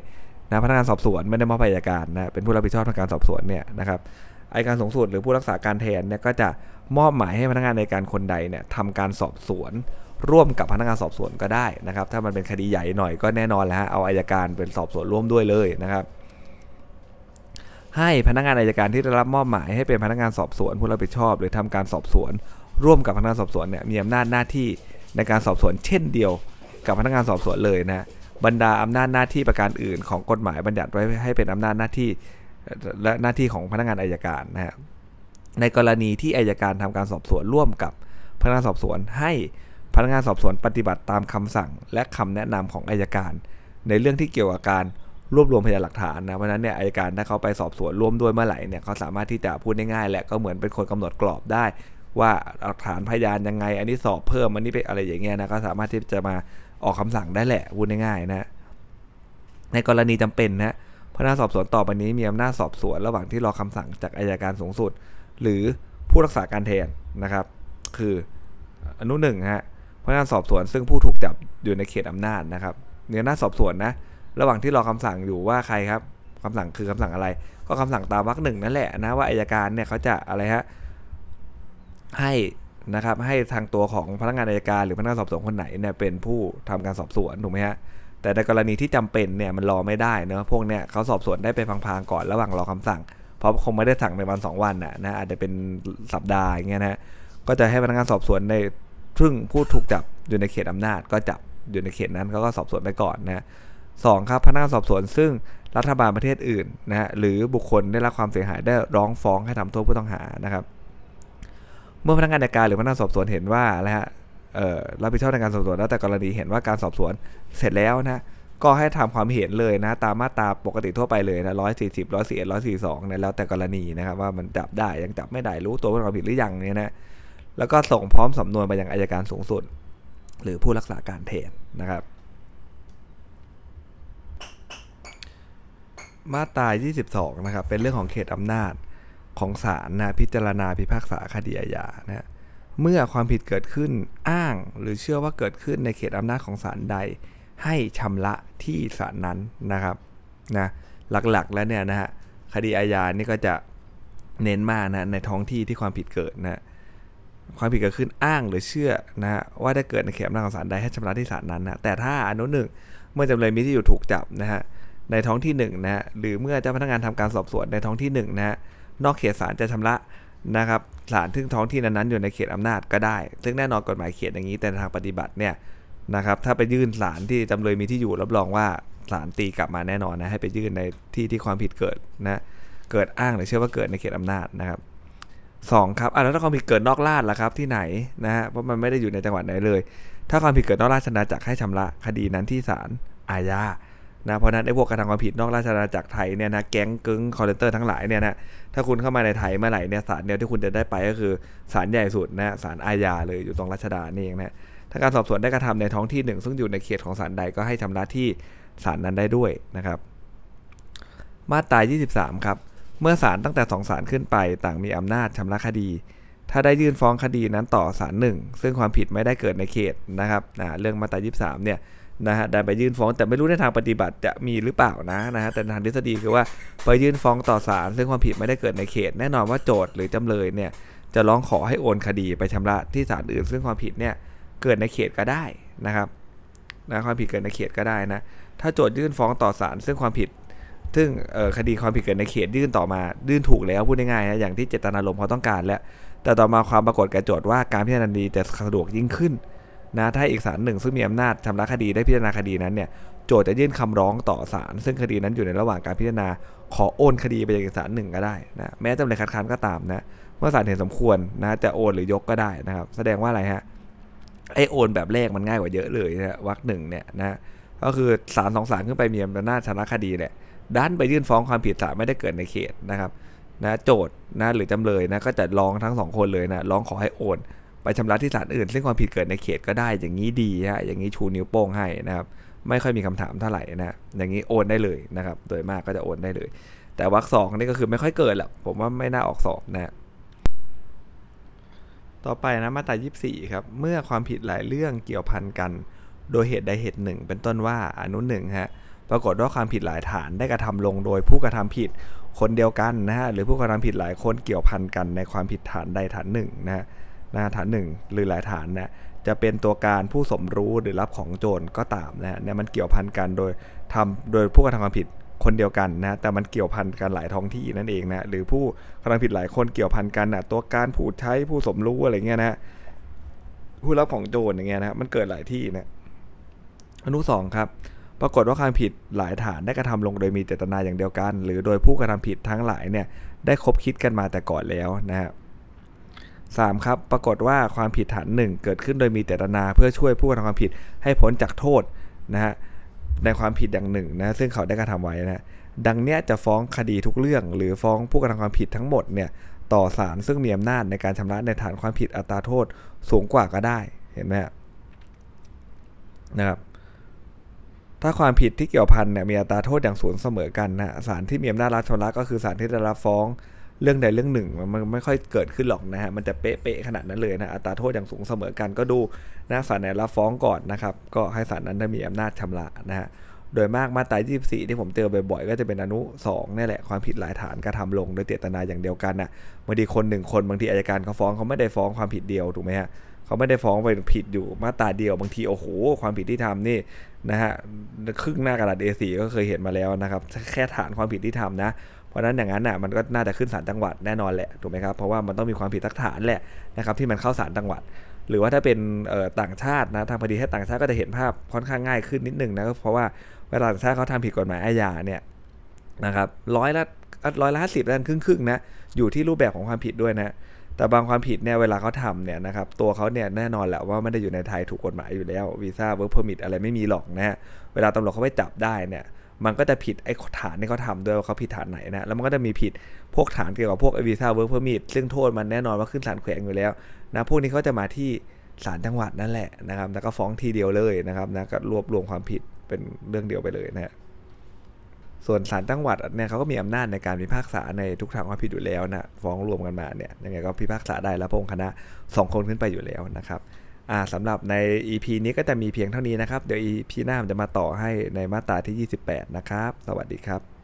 นะพนักงานสอบสวนไม่ได้มอบให้อายการนะเป็นผู้รับผิดชอบทางการสอบสวนเนี่ยนะครับอายการสูงสุดหรือผู้รักษาการแทนเนี่ยก็จะมอบหมายให้พนักงานในการคนใดเนี่ยทำการสอบสวน ร่วมกับพนักงานสอบสวนก็ได้นะครับ ถ้ามันเป็นคดีใหญ่หน่อยก็แน่นอนแล้วฮะเอาอายการเป็นสอบสวนร่วมด้วยเลยนะครับ ให้พนักงานอายการที่ได้รับมอบหมายให้เป็นพนักงานสอบสวนผู้รับผิดชอบ หรือทำการสอบสวน ร่วมกับพนักงานสอบสวนเนี่ยมีอำนาจหน้าที่ในการสอบสวนเช่นเดียว กับพนักงานสอบสวนเลยนะบรรดาอำนาจหน้าที่ประการอื่น ของกฎหมายบัญญัติไว้ให้เป็นอำนาจหน้าที่และหน้าที่ของพนักงานอายการนะฮะในกรณีที่อายการทำการสอบสวนร่วมกับพนักงานสอบสวนให้พนักงานสอบสวนปฏิบัติตามคำสั่งและคำแนะนำของอายการ ในเรื่องที่เกี่ยวกับการ รวบรวมพยานหลักฐานนะเพราะนั้นเนี่ยอายการถ้าเขาไปสอบสวนร่วมด้วยเมื่อไหร่เนี่ยเขาสามารถที่จะพูดง่ายๆแหละก็เหมือนเป็นคนกำหนดกรอบได้ ว่าหลักฐานพยานยังไง อันนี้สอบเพิ่มอันนี้เป็นอะไรอย่างเงี้ยนะก็สามารถที่จะมาออกคำสั่งได้แหละพูดง่ายๆนะในกรณีจำเป็นนะพนักงานสอบสวนต่อไปนี้มีอำนาจสอบสวนระหว่างที่รอคำสั่งจากอายการสูงสุด หรือผู้รักษาการแทนนะครับ คืออนุหนึ่งฮะพนักงานสอบสวนซึ่งผู้ถูกจับอยู่ในเขตอำนาจนะครับเนื้อหน้าสอบสวนนะ ระหว่างที่รอคำสั่งอยู่ว่าใครครับคำสั่งคือคำสั่งอะไร ก็คำสั่งตามวรรคหนึ่งนั่นแหละนะว่าอายการเนี่ยเขาจะอะไรฮะให้นะครับให้ทางตัวของพนักงานอายการหรือพนักงานสอบสวนคนไหนเนี่ยเป็นผู้ทำการสอบสวนถูกไหมฮะแต่ในกรณีที่จำเป็นเนี่ยมันรอไม่ได้เนอะพวกเนี่ยเขาสอบสวนได้ไปพังๆก่อนระหว่างรอคำสั่ง เพราะคงไม่ได้สั่งในวัน 2 วันนะนะอาจจะเป็นสัปดาห์อย่างเงี้ยนะก็จะให้พนักงานสอบสวนในซึ่งผู้ถูกจับอยู่ในเขตอำนาจ ก็จับอยู่ในเขตนั้นเขาก็สอบสวนไปก่อนนะ สองครับพนักงานสอบสวนซึ่งรัฐบาลประเทศอื่นนะฮะหรือบุคคลได้รับความเสียหายได้ร้องฟ้องให้ทำโทษผู้ต้องหานะครับ เมื่อพนักงานในการหรือพนักงานสอบสวนเห็นว่าอะไรฮะรับผิดชอบในการสอบสวนแล้วแต่กรณีเห็นว่าการสอบสวนเสร็จแล้วนะก็ให้ทำความเห็นเลยนะตามมาตราปกติทั่วไปเลยนะร้อยสี่สิบร้อยสี่เอ็ดร้อยสี่สองนี่ยแล้วแต่กรณีนะครับว่ามันจับได้ยังจับไม่ได้รู้ตัวเป็นความผิดหรือยังเนี่ยนะแล้วก็ส่งพร้อมสำนวนไปยังอายการสูงสุด หรือผู้รักษาการแทนนะครับ มาตรา22 นะครับ เป็นเรื่องของเขตอำนาจของศาลนะพิจารณาพิพากษาคดีอาญานะเมื่อความผิดเกิดขึ้นอ้างหรือเชื่อว่าเกิดขึ้นในเขตอำนาจของศาลใด ให้ชำระที่ศาลนั้นนะครับนะหลักๆแล้วเนี่ยนะฮะคดีอาญานี่ก็จะเน้นมากนะในท้องที่ที่ความผิดเกิดนะความผิดเกิดขึ้นอ้างหรือเชื่อนะว่าได้เกิดในเขตอำนาจของศาลใดให้ชำระที่ศาลนั้นนะแต่ถ้าอนุหนึ่งเมื่อจำเลยมีที่อยู่ถูกจับนะฮะ ในท้องที่1นะฮะหรือเมื่อเจ้าพนักงานทำการสอบสวนในท้องที่1นะฮะนอกเขตศาลจะชำระนะครับศาลทึ่งท้องที่นั้นๆอยู่ในเขตอำนาจก็ได้ ซึ่งแน่นอนกฎหมายเขียนอย่างนี้แต่ทางปฏิบัติเนี่ยนะครับถ้าไปยื่นศาลที่จำเลยมีที่อยู่รับรองว่าศาลตีกลับมาแน่นอนนะให้ไปยื่นในที่ที่ความผิดเกิดนะเกิดอ้างหรือเชื่อว่าเกิดในเขตอำนาจนะครับสองครับอะแล้วถ้าความผิดเกิดนอกราชล่ะครับที่ไหนนะฮะเพราะมันไม่ได้อยู่ในจังหวัดไหนเลย ถ้าความผิดเกิดนอกราชอาณาจักรให้ชำระคดีนั้นที่ศาลอาญา นะเพราะนั้นไอ้พวกกระทำความผิดนอกราชอาณาจักรไทยเนี่ยนะแก๊งกึ้ง call center ทั้งหลายเนี่ยนะถ้าคุณเข้ามาในไทยเมื่อไหร่เนี่ยศาลเดียวที่คุณจะได้ไปก็คือศาลใหญ่สุดนะศาลอาญาเลยอยู่ตรงรัชดานี่เองนะถ้าการสอบสวนได้กระทำในท้องที่หนึ่งซึ่งอยู่ในเขตของศาลใดก็ให้ชำระที่ศาลนั้นได้ด้วยนะครับ มาตรา 23 ครับ เมื่อศาลตั้งแต่สองศาลขึ้นไป ต่างมีอำนาจชำระคดี ถ้าได้ยื่นฟ้องคดีนั้นต่อศาลหนึ่งซึ่งความผิดไม่ได้เกิดในเขตนะครับนะเรื่องมาตรา 23 เนี่ย นะฮะได้ไปยื่นฟ้องแต่ไม่รู้ในทางปฏิบัติจะมีหรือเปล่านะนะฮะแต่ทางทฤษฎีคือว่าไปยื่นฟ้องต่อศาลซึ่งความผิดไม่ได้เกิดในเขต แน่นอนว่าโจทย์หรือจำเลยเนี่ยจะร้องขอให้โอนคดีไปชำระที่ศาลอื่น ซึ่งความผิดเนี่ยเกิดในเขตก็ได้นะครับนะความผิดเกิดในเขตก็ได้นะถ้าโจทยื่นฟ้องต่อศาลซึ่งความผิด ซึ่งคดีความผิดเกิดในเขตยื่นต่อมายื่นถูกแล้วพูดง่ายๆนะอย่างที่เจตนารมณ์เขาต้องการแล้ว แต่ต่อมาความปรากฏแก่โจทย์ว่าการพิจารณาคดีจะสะดวกยิ่งขึ้น นะถ้าอีกศาลหนึ่งซึ่งมีอำนาจชำระคดีได้พิจารณาคดีนั้นเนี่ยโจทย์จะยื่นคำร้องต่อศาลซึ่งคดีนั้นอยู่ในระหว่างการพิจารณาขอโอนคดีไปยังศาลหนึ่งก็ได้นะแม้จำเลยคัดค้านก็ตามนะเมื่อศาลเห็นสมควรนะจะโอนหรือยกก็ได้นะครับ แสดงว่าอะไรฮะไอโอนแบบแรกมันง่ายกว่าเยอะเลยนะวักหนึ่งเนี่ยนะก็คือศาลสองศาลขึ้นไปมีอำนาจชนะคดีแหละด้านไปยื่นฟ้องความผิดศาลไม่ได้เกิดในเขตนะครับนะโจทย์นะหรือจำเลยนะก็จะร้องทั้งสองคนเลยนะร้องขอให้โอน ไปชำระที่ศาลอื่น ซึ่งความผิดเกิดในเขตก็ได้ อย่างนี้ดีฮะ อย่างนี้ชูนิ้วโป้งให้นะครับ ไม่ค่อยมีคำถามเท่าไหร่นะ อย่างนี้โอนได้เลยนะครับ โดยมากก็จะโอนได้เลย แต่วรรคสองนี่ก็คือไม่ค่อยเกิดหรอกผมว่าไม่น่าออกสอบนะต่อไปนะมาตรา24 ครับ เมื่อความผิดหลายเรื่องเกี่ยวพันกัน โดยเหตุใดเหตุหนึ่ง เป็นต้นว่าอนุหนึ่งฮะ ปรากฏว่าความผิดหลายฐานได้กระทำลงโดยผู้กระทำผิดคนเดียวกันนะฮะ หรือผู้กระทำผิดหลายคนเกี่ยวพันกันในความผิดฐานใดฐานหนึ่งนะฮะ นะฐานหนึ่งหรือหลายฐานนะจะเป็นตัวการผู้สมรู้หรือรับของโจรก็ตามนะเนี่ยมันเกี่ยวพันกันโดยทำโดยผู้กระทำความผิดคนเดียวกันนะแต่มันเกี่ยวพันกันหลายท้องที่นั่นเองนะหรือผู้กระทำผิดหลายคนเกี่ยวพันกันนะตัวการผู้ใช้ผู้สมรู้อะไรเงี้ยนะผู้รับของโจรอย่างเงี้ยนะมันเกิดหลายที่นะอนุสองครับปรากฏว่าความผิดหลายฐานได้กระทำลงโดยมีเจตนาอย่างเดียวกัน หรือโดยผู้กระทำผิดทั้งหลายเนี่ยได้คบคิดกันมาแต่ก่อนแล้วนะครับ 3. ครับปรากฏว่าความผิดฐาน 1 เกิดขึ้นโดยมีเจตนา เพื่อช่วยผู้กระทำความผิดให้พ้นจากโทษนะฮะในความผิดอย่างหนึ่งนะซึ่งเขาได้กระทำไว้นะดังเนี้ยจะฟ้องคดีทุกเรื่อง หรือฟ้องผู้กระทำความผิดทั้งหมดเนี่ยต่อศาลซึ่งมีอำนาจในการชำระในฐานความผิดอัตราโทษสูงกว่าก็ได้เห็นไหมนะครับถ้าความผิดที่เกี่ยวพันเนี่ยมีอัตราโทษอย่างสูงเสมอกันนะศาลที่มีอำนาจรับชำระก็คือศาลที่จะรับฟ้อง เรื่องใดเรื่องหนึ่งมันไม่ค่อยเกิดขึ้นหรอกนะฮะมันจะเป๊ะๆขนาดนั้นเลยนะอัตราโทษอย่างสูงเสมอกันก็ดูนะศาลไหนรับฟ้องก่อนนะครับ ก็ให้ศาลนั้นได้มีอำนาจชำระนะฮะโดยมากมาตรา24 ที่ผมเจอบ่อยๆ ก็จะเป็นอนุ2นี่แหละความผิดหลายฐานกระทาลงโดยเจตนาอย่างเดียวกันนะ่ะบางทีคนหนึ่งคนบางทีอายการเขาฟ้องเขาไม่ได้ฟ้องความผิดเดียวถูกไหมฮะเขาไม่ได้ฟ้องไปผิดอยู่มาตราเดียวบางทีโอ้โหความผิดที่ทำนี่นะฮะครึ่งหน้ากระดาษ A4 ก็เคยเห็นมาแล้วนะครับแค่ฐานความผิดที่ทำนะ เพราะนั้นอย่างนั้นน่ะมันก็น่าจะขึ้นศาลจังหวัดแน่นอนแหละถูกไหมครับเพราะว่ามันต้องมีความผิดทักฐานแหละนะครับที่มันเข้าศาลจังหวัด หรือว่าถ้าเป็นต่างชาตินะทางคดีให้ต่างชาติก็จะเห็นภาพค่อนข้างง่ายขึ้นนิดนึงนะเพราะว่าเวลาต่างชาติเขาทำผิดกฎหมายอาญาเนี่ยนะครับร้อยละร้อยละห้าสิบแล้วครึ่งครึ่งนะอยู่ที่รูปแบบของความผิดด้วยนะแต่บางความผิดเนี่ยเวลาเขาทำเนี่ยนะครับตัวเขาเนี่ยแน่นอนแหละว่าไม่ได้อยู่ในไทยถูกกฎหมายอยู่แล้ววีซ่า work permit อะไรไม่มีหรอกนะฮะเวลาตำรวจเขาไปจับได้เนี่ย มันก็จะผิดไอ้ฐานที่เขาทำด้วยว่าเขาผิดฐานไหนนะ แล้วมันก็จะมีผิดพวกฐานเกี่ยวกับพวกวีซ่า work permit ซึ่งโทษมันแน่นอนว่าขึ้นศาลแขวงอยู่แล้วนะพวกนี้เขาจะมาที่ศาลจังหวัดนั่นแหละนะครับ แล้วก็ฟ้องทีเดียวเลยนะครับนะก็รวบรวมความผิดเป็นเรื่องเดียวไปเลยนะส่วนศาลจังหวัดเนี่ยเขาก็มีอำนาจในการพิพากษาในทุกทางความผิดอยู่แล้วนะฟ้องรวมกันมาเนี่ยยังไงก็พิพากษาได้แล้วพระองค์คณะ 2 คนขึ้นไปอยู่แล้วนะครับ อ่าสำหรับใน EP นี้ก็จะมีเพียงเท่านี้นะครับ เดี๋ยว EP หน้าผมจะมาต่อให้ในมาตราที่ 28 นะครับ สวัสดีครับ